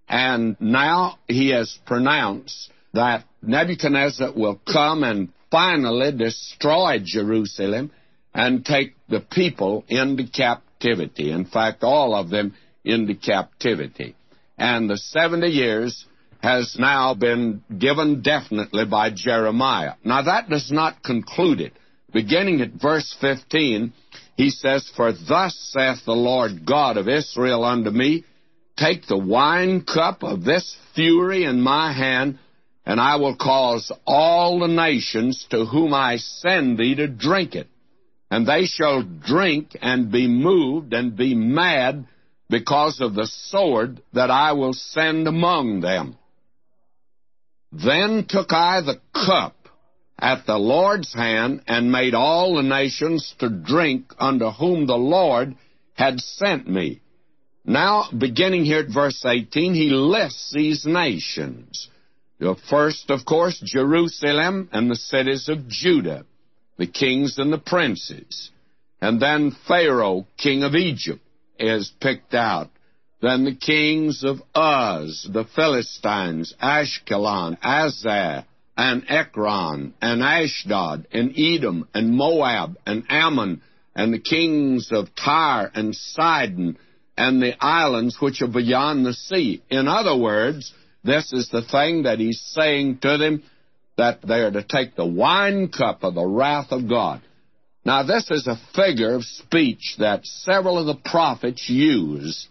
And now he has pronounced that Nebuchadnezzar will come and finally destroy Jerusalem and take the people into captivity. In fact, all of them into captivity. And the 70 years has now been given definitely by Jeremiah. Now, that does not conclude it. Beginning at verse 15, he says, For thus saith the Lord God of Israel unto me, Take the wine cup of this fury in my hand, and I will cause all the nations to whom I send thee to drink it. And they shall drink and be moved and be mad because of the sword that I will send among them. Then took I the cup at the Lord's hand and made all the nations to drink unto whom the Lord had sent me. Now, beginning here at verse 18, he lists these nations. The First, of course, Jerusalem and the cities of Judah, the kings and the princes. And then Pharaoh, king of Egypt, is picked out. Then the kings of Uz, the Philistines, Ashkelon, Azzah, and Ekron, and Ashdod, and Edom, and Moab, and Ammon, and the kings of Tyre and Sidon, and the islands which are beyond the sea. In other words, this is the thing that he's saying to them that they are to take the wine cup of the wrath of God. Now, this is a figure of speech that several of the prophets use,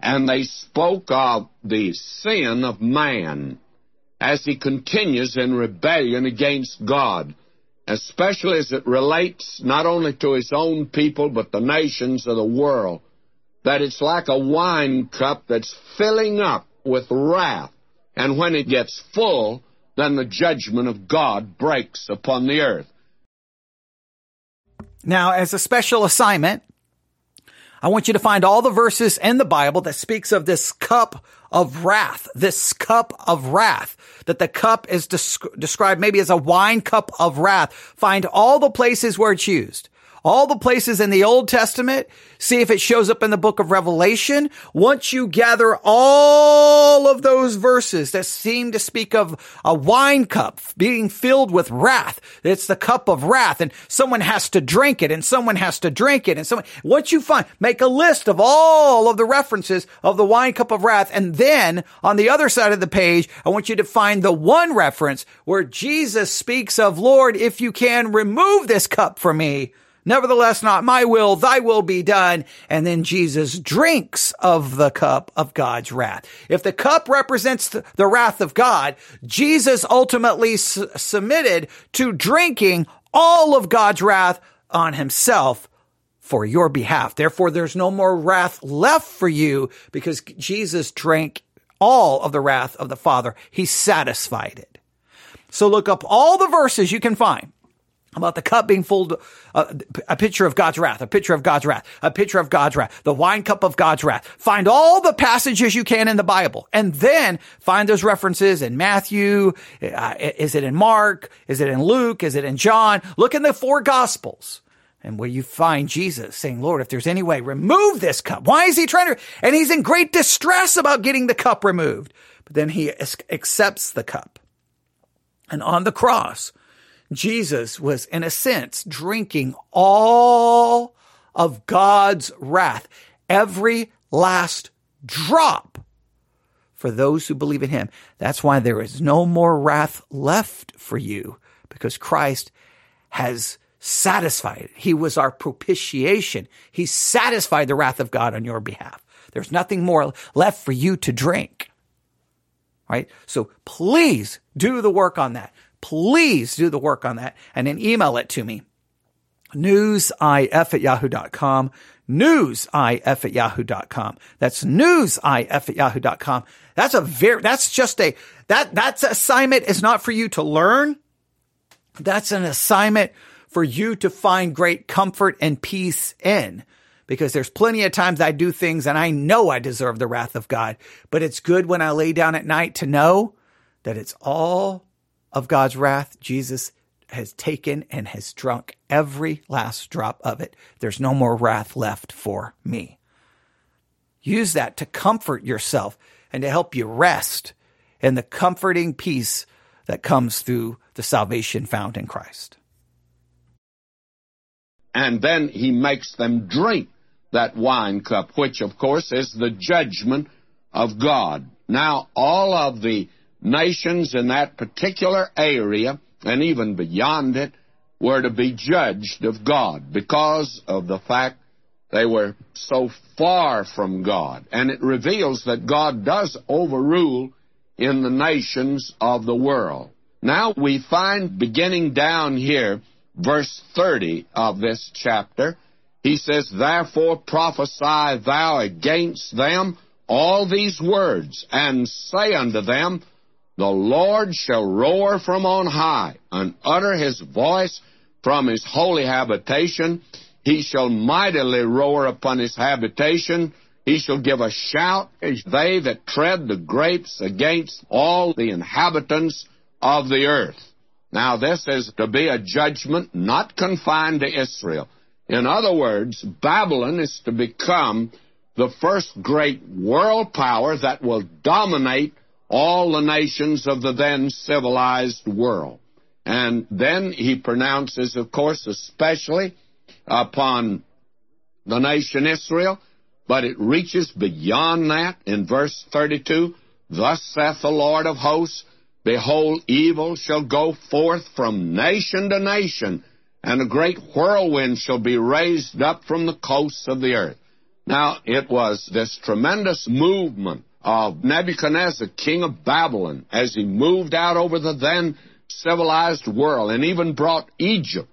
and they spoke of the sin of man as he continues in rebellion against God, especially as it relates not only to his own people, but the nations of the world. That it's like a wine cup that's filling up with wrath and when it gets full, then the judgment of God breaks upon the earth. Now, as a special assignment, I want you to find all the verses in the Bible that speaks of this cup of wrath, this cup of wrath, that the cup is desc- described maybe as a wine cup of wrath. Find all the places where it's used all the places in the Old Testament. See if it shows up in the book of Revelation. Once you gather all of those verses that seem to speak of a wine cup being filled with wrath, it's the cup of wrath and someone has to drink it and someone has to drink it and someone, what you find, make a list of all of the references of the wine cup of wrath. And then on the other side of the page, I want you to find the one reference where Jesus speaks of, Lord, if you can remove this cup from me, Nevertheless, not my will, thy will be done. And then Jesus drinks of the cup of God's wrath. If the cup represents the wrath of God, Jesus ultimately su- submitted to drinking all of God's wrath on himself for your behalf. Therefore, there's no more wrath left for you because Jesus drank all of the wrath of the Father. He satisfied it. So look up all the verses you can find about the cup being full, uh, a picture of God's wrath, a picture of God's wrath, a picture of God's wrath, the wine cup of God's wrath. Find all the passages you can in the Bible and then find those references in Matthew. Uh, is it in Mark? Is it in Luke? Is it in John? Look in the four gospels. And where you find Jesus saying, Lord, if there's any way, remove this cup. Why is he trying to? And he's in great distress about getting the cup removed. But then he accepts the cup. And on the cross, Jesus was, in a sense, drinking all of God's wrath, every last drop for those who believe in him. That's why there is no more wrath left for you because Christ has satisfied it. He was our propitiation. He satisfied the wrath of God on your behalf. There's nothing more left for you to drink. Right? So please do the work on that please do the work on that and then email it to me. Newsif at yahoo.com. Newsif at yahoo.com. That's newsif at yahoo.com. That's a very, that's just a, that, that's assignment is not for you to learn. That's an assignment for you to find great comfort and peace in because there's plenty of times I do things and I know I deserve the wrath of God, but it's good when I lay down at night to know that it's all of God's wrath, Jesus has taken and has drunk every last drop of it. There's no more wrath left for me. Use that to comfort yourself and to help you rest in the comforting peace that comes through the salvation found in Christ. And then he makes them drink that wine cup, which of course is the judgment of God. Now, all of the nations in that particular area and even beyond it were to be judged of God because of the fact they were so far from God. And it reveals that God does overrule in the nations of the world. Now we find beginning down here, verse 30 of this chapter, he says, Therefore prophesy thou against them all these words, and say unto them, the Lord shall roar from on high, and utter his voice from his holy habitation. He shall mightily roar upon his habitation. He shall give a shout as they that tread the grapes against all the inhabitants of the earth. Now, this is to be a judgment not confined to Israel. In other words, Babylon is to become the first great world power that will dominate all the nations of the then civilized world. And then he pronounces, of course, especially upon the nation Israel, but it reaches beyond that in verse 32. Thus saith the Lord of hosts, Behold, evil shall go forth from nation to nation, and a great whirlwind shall be raised up from the coasts of the earth. Now, it was this tremendous movement of Nebuchadnezzar, king of Babylon, as he moved out over the then civilized world and even brought Egypt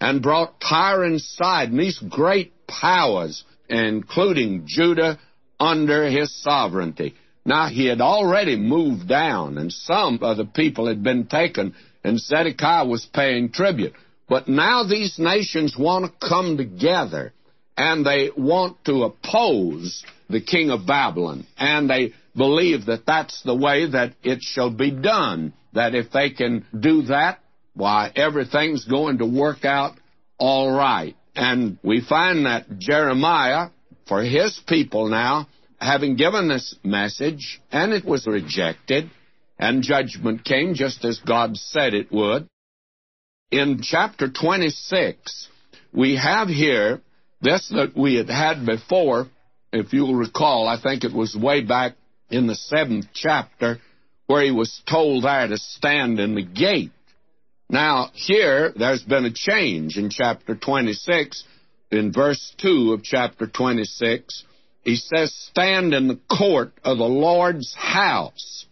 and brought Tyre and Sidon, these great powers, including Judah, under his sovereignty. Now, he had already moved down, and some of the people had been taken, and Zedekiah was paying tribute. But now these nations want to come together and they want to oppose the king of Babylon. And they believe that that's the way that it shall be done. That if they can do that, why, everything's going to work out all right. And we find that Jeremiah, for his people now, having given this message, and it was rejected, and judgment came just as God said it would. In chapter 26, we have here this that we had had before, if you'll recall, I think it was way back in the seventh chapter, where he was told there to stand in the gate. Now, here, there's been a change in chapter 26. In verse 2 of chapter 26, he says, Stand in the court of the Lord's house.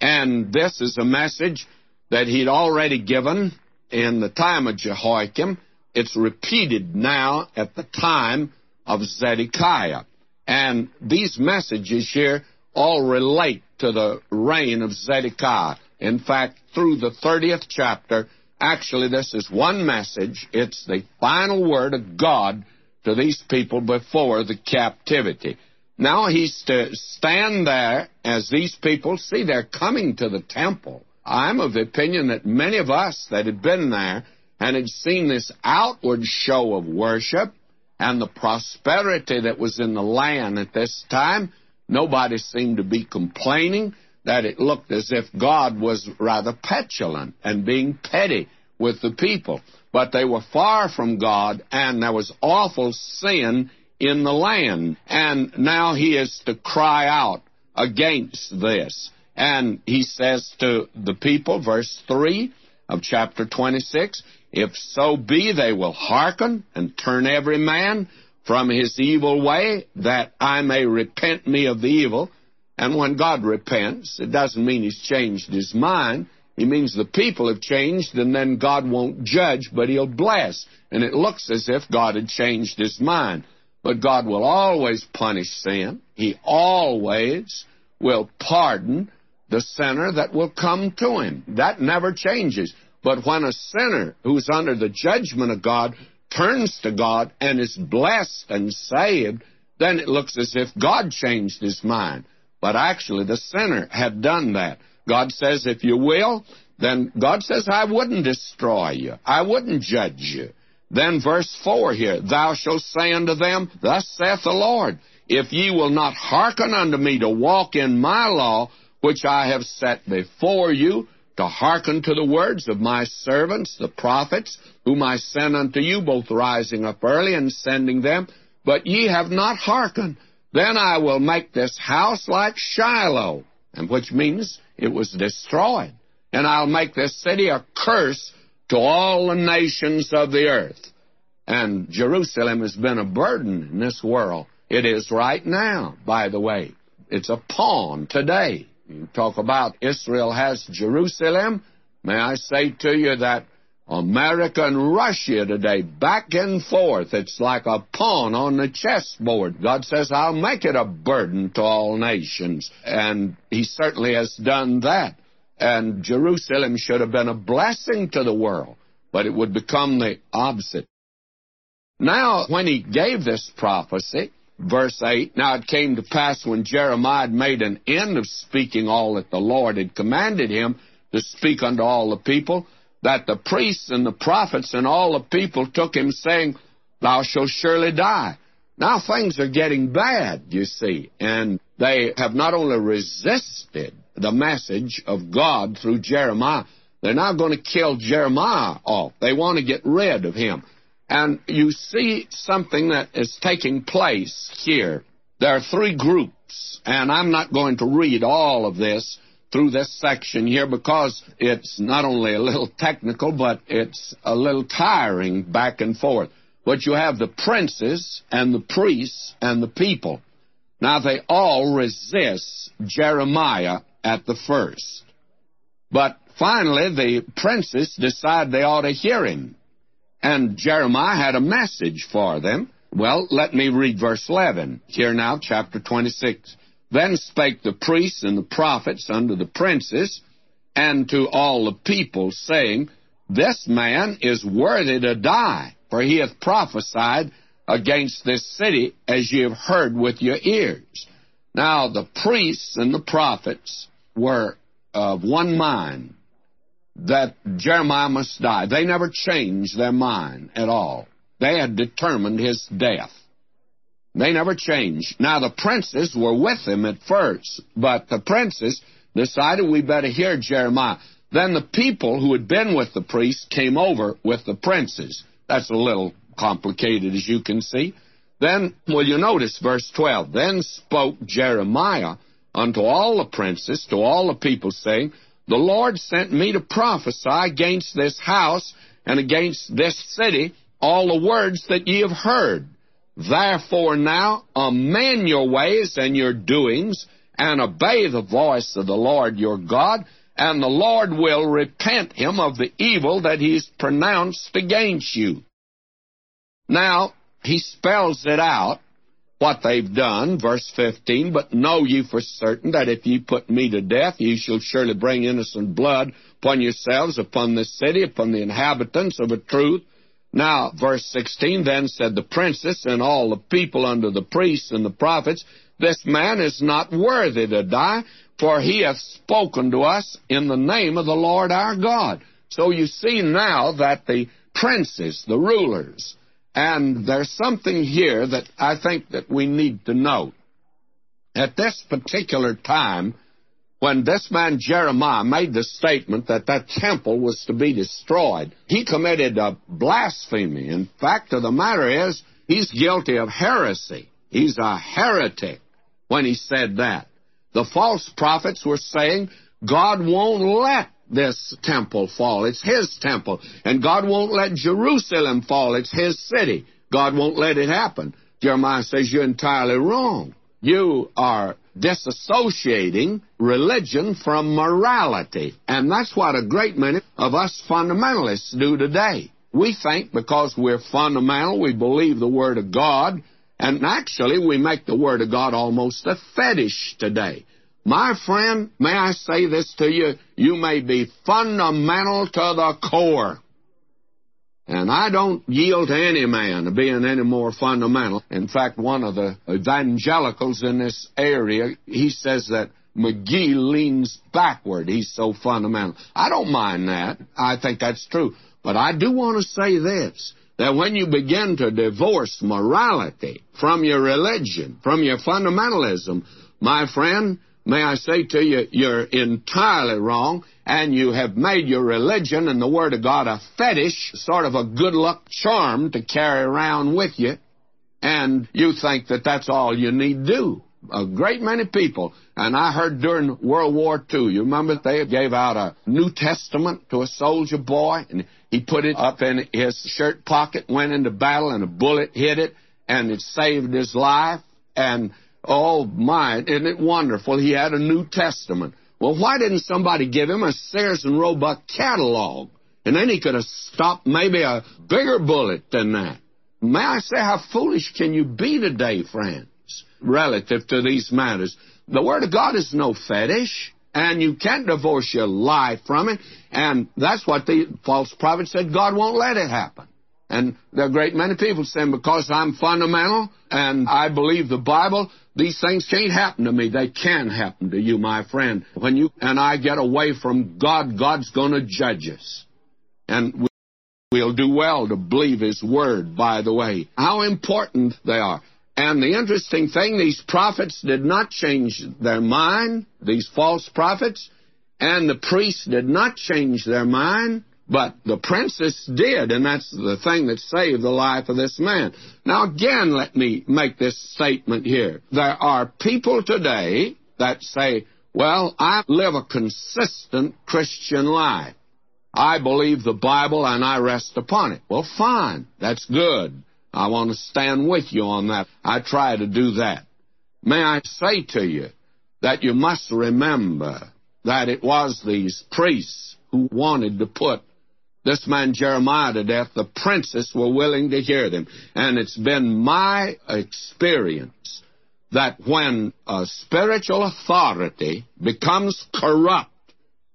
And this is a message that he'd already given in the time of Jehoiakim. It's repeated now at the time of Zedekiah. And these messages here all relate to the reign of Zedekiah. In fact, through the 30th chapter, actually, this is one message. It's the final word of God to these people before the captivity. Now he's to stand there as these people see they're coming to the temple. I'm of the opinion that many of us that had been there and had seen this outward show of worship and the prosperity that was in the land at this time, nobody seemed to be complaining that it looked as if God was rather petulant and being petty with the people. But they were far from God, and there was awful sin in the land. And now he is to cry out against this. And he says to the people, verse 3 of chapter 26, If so be they will hearken and turn every man from his evil way, that I may repent me of the evil. And when God repents, it doesn't mean he's changed his mind. He means the people have changed, and then God won't judge, but he'll bless. And it looks as if God had changed his mind. But God will always punish sin. He always will pardon the sinner that will come to him. That never changes. But when a sinner who's under the judgment of God turns to God and is blessed and saved, then it looks as if God changed his mind. But actually, the sinner had done that. God says, if you will, then God says, I wouldn't destroy you. I wouldn't judge you. Then verse 4 here, Thou shalt say unto them, Thus saith the Lord, If ye will not hearken unto me to walk in my law, which I have set before you, to hearken to the words of my servants, the prophets, whom I sent unto you, both rising up early and sending them, but ye have not hearkened. Then I will make this house like Shiloh, and which means it was destroyed. And I'll make this city a curse to all the nations of the earth. And Jerusalem has been a burden in this world. It is right now, by the way. It's a pawn today. You talk about Israel has Jerusalem. May I say to you that America and Russia today, back and forth, it's like a pawn on the chessboard. God says, I'll make it a burden to all nations. And He certainly has done that. And Jerusalem should have been a blessing to the world, but it would become the opposite. Now, when He gave this prophecy, verse 8, Now it came to pass when Jeremiah had made an end of speaking all that the Lord had commanded him to speak unto all the people, that the priests and the prophets and all the people took him, saying, Thou shalt surely die. Now things are getting bad, you see, and they have not only resisted the message of God through Jeremiah, they're now going to kill Jeremiah off. They want to get rid of him. And you see something that is taking place here. There are three groups, and I'm not going to read all of this through this section here because it's not only a little technical, but it's a little tiring back and forth. But you have the princes and the priests and the people. Now, they all resist Jeremiah at the first. But finally, the princes decide they ought to hear him. And Jeremiah had a message for them. Well, let me read verse 11. Here now, chapter 26. Then spake the priests and the prophets unto the princes and to all the people, saying, This man is worthy to die, for he hath prophesied against this city as ye have heard with your ears. Now, the priests and the prophets were of one mind that Jeremiah must die. They never changed their mind at all. They had determined his death. They never changed. Now, the princes were with him at first, but the princes decided we better hear Jeremiah. Then the people who had been with the priests came over with the princes. That's a little complicated, as you can see. Then, well, you notice verse 12. Then spoke Jeremiah unto all the princes, to all the people, saying, The Lord sent me to prophesy against this house and against this city all the words that ye have heard. Therefore now amend your ways and your doings, and obey the voice of the Lord your God, and the Lord will repent him of the evil that he's pronounced against you. Now, he spells it out, what they've done, verse 15, but know ye for certain that if ye put me to death, ye shall surely bring innocent blood upon yourselves, upon this city, upon the inhabitants of a truth. Now, verse 16, then said the princess and all the people under the priests and the prophets, This man is not worthy to die, for he hath spoken to us in the name of the Lord our God. So you see now that the princes, the rulers, and there's something here that I think that we need to note. At this particular time, when this man Jeremiah made the statement that that temple was to be destroyed, he committed a blasphemy. In fact of the matter is, he's guilty of heresy. He's a heretic when he said that. The false prophets were saying God won't let this temple fall. It's His temple. And God won't let Jerusalem fall. It's His city. God won't let it happen. Jeremiah says you're entirely wrong. You are disassociating religion from morality. And that's what a great many of us fundamentalists do today. We think because we're fundamental, we believe the Word of God, and actually we make the Word of God almost a fetish today. My friend, may I say this to you? You may be fundamental to the core. And I don't yield to any man being any more fundamental. In fact, one of the evangelicals in this area, he says that McGee leans backward. He's so fundamental. I don't mind that. I think that's true. But I do want to say this that when you begin to divorce morality from your religion, from your fundamentalism, my friend, may I say to you, you're entirely wrong, and you have made your religion and the Word of God a fetish, sort of a good luck charm to carry around with you, and you think that that's all you need do. A great many people, and I heard during World War II, you remember they gave out a New Testament to a soldier boy, and he put it up in his shirt pocket, went into battle, and a bullet hit it, and it saved his life, and Oh, my, isn't it wonderful? He had a New Testament. Well, why didn't somebody give him a Sears and Roebuck catalog? And then he could have stopped maybe a bigger bullet than that. May I say, how foolish can you be today, friends, relative to these matters? The Word of God is no fetish, and you can't divorce your life from it, and that's what the false prophet said God won't let it happen. And there are a great many people saying, because I'm fundamental and I believe the Bible, these things can't happen to me. They can happen to you, my friend. When you and I get away from God, God's going to judge us. And we'll do well to believe His Word, by the way. How important they are. And the interesting thing, these prophets did not change their mind, these false prophets, and the priests did not change their mind. But the princess did, and that's the thing that saved the life of this man. Now, again, let me make this statement here. There are people today that say, well, I live a consistent Christian life. I believe the Bible and I rest upon it. Well, fine. That's good. I want to stand with you on that. I try to do that. May I say to you that you must remember that it was these priests who wanted to put this man Jeremiah to death, the princes were willing to hear them. And it's been my experience that when a spiritual authority becomes corrupt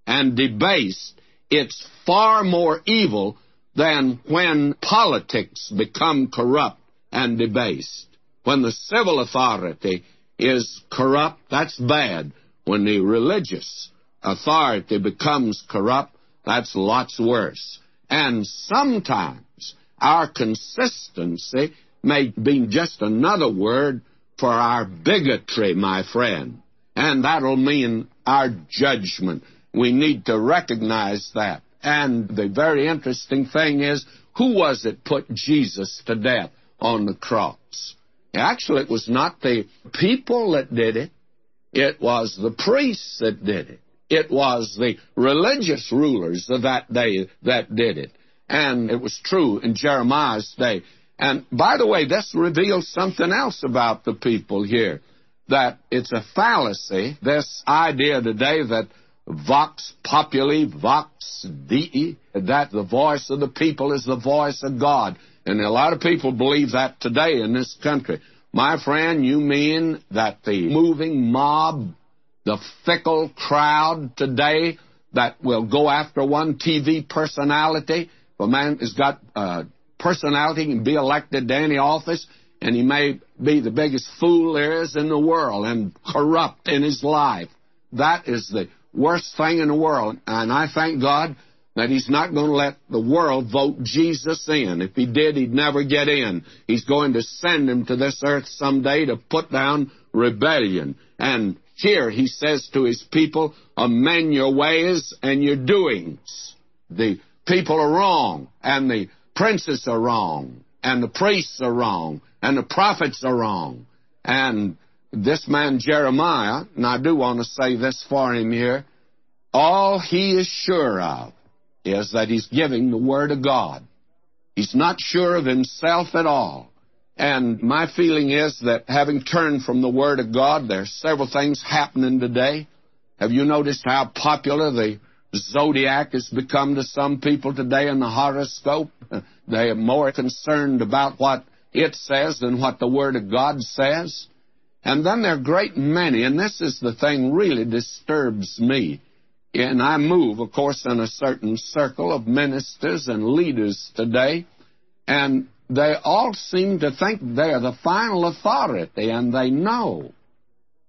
and debased, it's far more evil than when politics become corrupt and debased. When the civil authority is corrupt, that's bad. When the religious authority becomes corrupt, that's lots worse. And sometimes our consistency may be just another word for our bigotry, my friend. And that'll mean our judgment. We need to recognize that. And the very interesting thing is, who was it put Jesus to death on the cross? Actually, it was not the people that did it. It was the priests that did it. It was the religious rulers of that day that did it. And it was true in Jeremiah's day. And by the way, this reveals something else about the people here that it's a fallacy, this idea today that vox populi, vox dei, that the voice of the people is the voice of God. And a lot of people believe that today in this country. My friend, you mean that the moving mob, the fickle crowd today that will go after one TV personality, if a man has got a personality, he can be elected to any office, and he may be the biggest fool there is in the world and corrupt in his life. That is the worst thing in the world. And I thank God that He's not going to let the world vote Jesus in. If He did, He'd never get in. He's going to send Him to this earth someday to put down rebellion. And here He says to His people, amend your ways and your doings. The people are wrong, and the princes are wrong, and the priests are wrong, and the prophets are wrong. And this man Jeremiah, and I do want to say this for him here, all he is sure of is that he's giving the Word of God. He's not sure of himself at all. And my feeling is that having turned from the Word of God, there's several things happening today. Have you noticed how popular the zodiac has become to some people today in the horoscope? *laughs* They are more concerned about what it says than what the Word of God says. And then there are great many, and this is the thing really disturbs me. And I move, of course, in a certain circle of ministers and leaders today, and they all seem to think they're the final authority, and they know.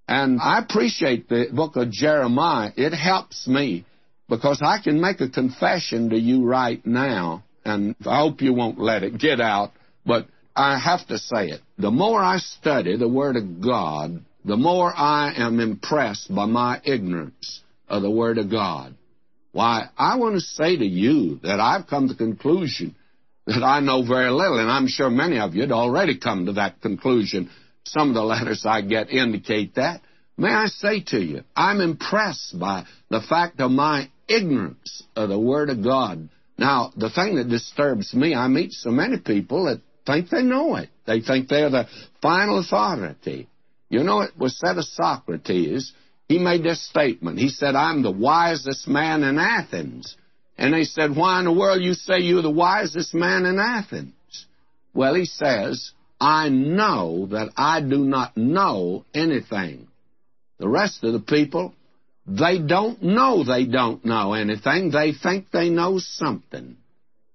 And I appreciate the book of Jeremiah. It helps me because I can make a confession to you right now, and I hope you won't let it get out, but I have to say it. The more I study the Word of God, the more I am impressed by my ignorance of the Word of God. Why, I want to say to you that I've come to the conclusion that I know very little, and I'm sure many of you had already come to that conclusion. Some of the letters I get indicate that. May I say to you, I'm impressed by the fact of my ignorance of the Word of God. Now, the thing that disturbs me, I meet so many people that think they know it. They think they're the final authority. You know, it was said of Socrates, he made this statement. He said, I'm the wisest man in Athens. And they said, Why in the world you say you're the wisest man in Athens? Well, he says, I know that I do not know anything. The rest of the people, they don't know they don't know anything. They think they know something.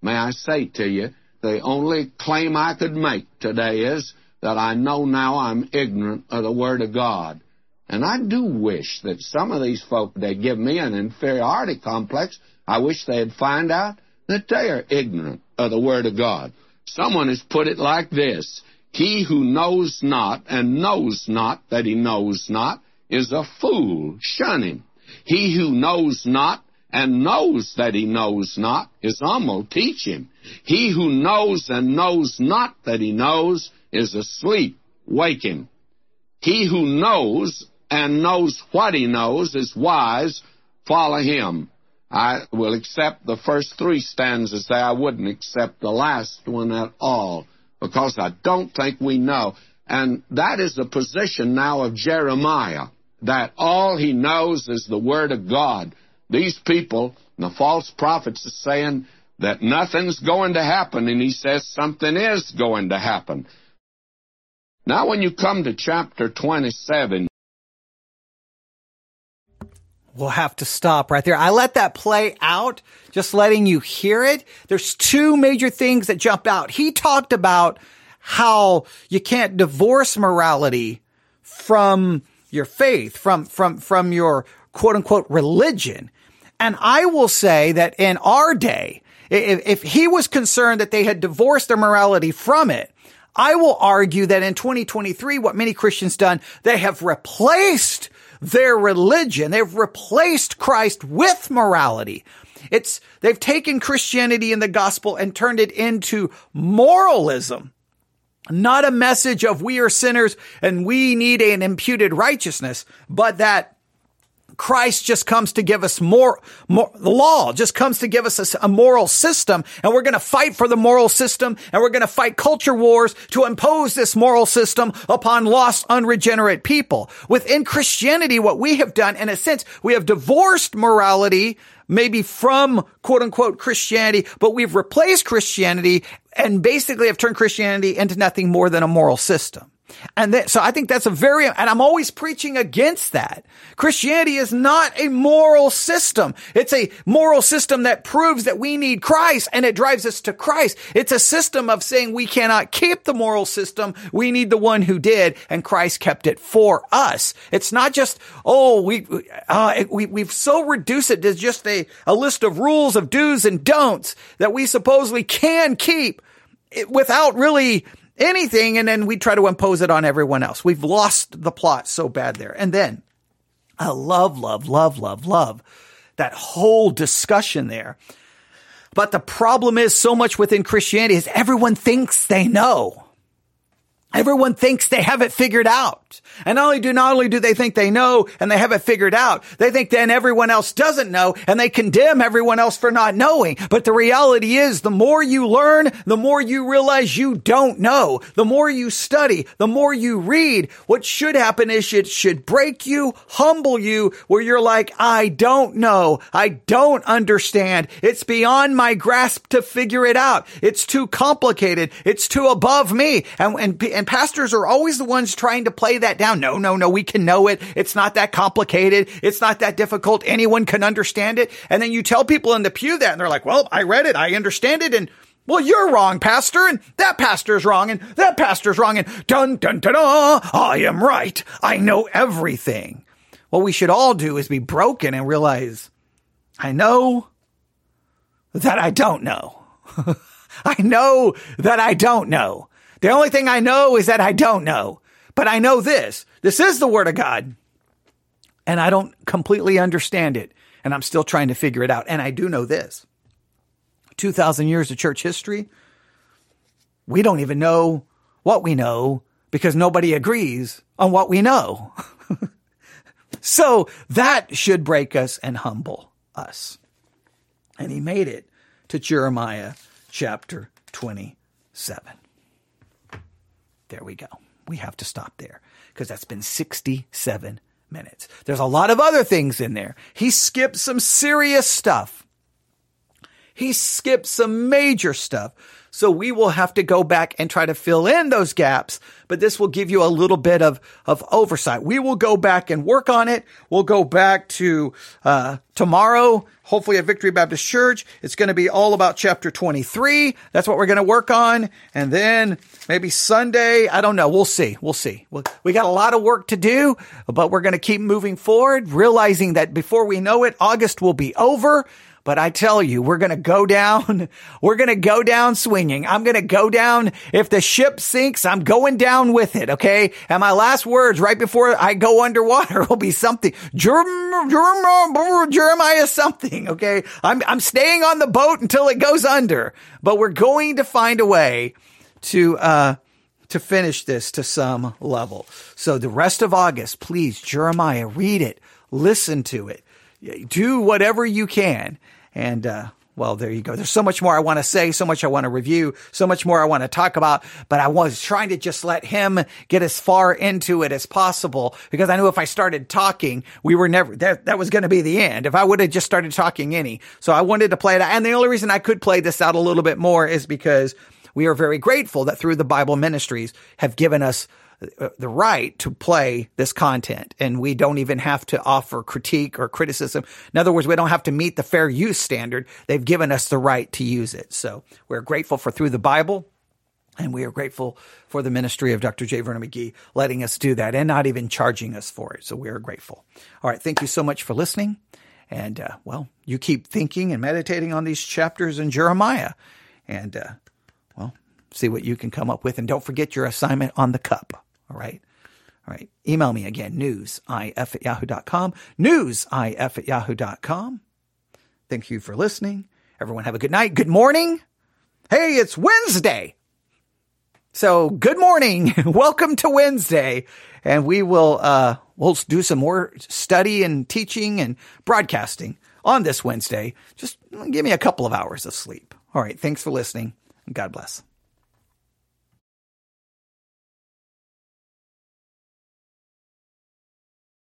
May I say to you, the only claim I could make today is that I know now I'm ignorant of the Word of God. And I do wish that some of these folk, they give me an inferiority complex. I wish they'd find out that they are ignorant of the Word of God. Someone has put it like this He who knows not and knows not that he knows not is a fool. Shun him. He who knows not and knows that he knows not, is will teach him. He who knows and knows not that he knows is asleep. Wake him. He who knows and knows what he knows is wise. Follow him. I will accept the first three stanzas there. I wouldn't accept the last one at all because I don't think we know. And that is the position now of Jeremiah, that all he knows is the Word of God. These people, the false prophets, are saying that nothing's going to happen, and he says something is going to happen. Now, when you come to chapter 27, We'll have to stop right there. I let that play out, just letting you hear it. There's two major things that jump out. He talked about how you can't divorce morality from your faith, from, from, from your quote unquote religion. And I will say that in our day, if, if he was concerned that they had divorced their morality from it, I will argue that in 2023, what many Christians done, they have replaced their religion. They've replaced Christ with morality. It's, they've taken Christianity and the gospel and turned it into moralism. Not a message of we are sinners and we need an imputed righteousness, but that Christ just comes to give us more, more, the law just comes to give us a, a moral system and we're going to fight for the moral system and we're going to fight culture wars to impose this moral system upon lost, unregenerate people. Within Christianity, what we have done, in a sense, we have divorced morality maybe from quote unquote Christianity, but we've replaced Christianity and basically have turned Christianity into nothing more than a moral system. And that, so I think that's a very, and I'm always preaching against that. Christianity is not a moral system. It's a moral system that proves that we need Christ and it drives us to Christ. It's a system of saying we cannot keep the moral system. We need the one who did and Christ kept it for us. It's not just, oh, we, uh, we, we've so reduced it to just a, a list of rules of do's and don'ts that we supposedly can keep without really anything and then we try to impose it on everyone else. We've lost the plot so bad there. And then I love, love, love, love, love that whole discussion there. But the problem is so much within Christianity is everyone thinks they know. Everyone thinks they have it figured out. And not only do, not only do they think they know and they have it figured out, they think then everyone else doesn't know and they condemn everyone else for not knowing. But the reality is the more you learn, the more you realize you don't know. The more you study, the more you read, what should happen is it should break you, humble you, where you're like, I don't know. I don't understand. It's beyond my grasp to figure it out. It's too complicated. It's too above me. And, and, and and pastors are always the ones trying to play that down. No, no, no, we can know it. It's not that complicated. It's not that difficult. Anyone can understand it. And then you tell people in the pew that and they're like, well, I read it. I understand it. And well, you're wrong, pastor, and that pastor's wrong, and that pastor's wrong, and dun dun dun dun, I am right. I know everything. What we should all do is be broken and realize, I know that I don't know. *laughs* I know that I don't know. The only thing I know is that I don't know. But I know this. This is the word of God. And I don't completely understand it. And I'm still trying to figure it out. And I do know this. 2,000 years of church history. We don't even know what we know because nobody agrees on what we know. *laughs* so that should break us and humble us. And he made it to Jeremiah chapter 27. There we go. We have to stop there because that's been 67 minutes. There's a lot of other things in there. He skipped some serious stuff. He skipped some major stuff. So we will have to go back and try to fill in those gaps, but this will give you a little bit of, of oversight. We will go back and work on it. We'll go back to, uh, tomorrow, hopefully at Victory Baptist Church. It's going to be all about chapter 23. That's what we're going to work on. And then maybe Sunday, I don't know. We'll see. We'll see. We got a lot of work to do, but we're going to keep moving forward, realizing that before we know it, August will be over. But I tell you, we're going to go down. *laughs* We're going to go down swinging. I'm going to go down. If the ship sinks, I'm going down with it. Okay. And my last words right before I go underwater *laughs* will be something. Jeremiah, something. *laughs* Okay. I'm, I'm staying on the boat until it goes under, but we're going to find a way to, uh, to finish this to some level. So the rest of August, please, Jeremiah, read it, listen to it, do whatever you can and, uh, well, there you go. There's so much more I want to say, so much I want to review, so much more I want to talk about, but I was trying to just let him get as far into it as possible because I knew if I started talking, we were never, that, that was going to be the end. If I would have just started talking any. So I wanted to play it. And the only reason I could play this out a little bit more is because we are very grateful that Thru the Bible ministries have given us the right to play this content and we don't even have to offer critique or criticism. In other words, we don't have to meet the fair use standard. They've given us the right to use it. So we're grateful for Thru the Bible. And we are grateful for the ministry of Dr. J. Vernon McGee letting us do that and not even charging us for it. So we are grateful. All right. Thank you so much for listening. And, uh, well, you keep thinking and meditating on these chapters in Jeremiah and, uh, well, see what you can come up with. And don't forget your assignment on the cup. All right. All right. Email me again, newsif at yahoo.com, newsif at yahoo.com. Thank you for listening. Everyone have a good night. Good morning. Hey, it's Wednesday. So good morning. *laughs* Welcome to Wednesday. And we will, uh, we'll do some more study and teaching and broadcasting on this Wednesday. Just give me a couple of hours of sleep. All right. Thanks for listening. God bless.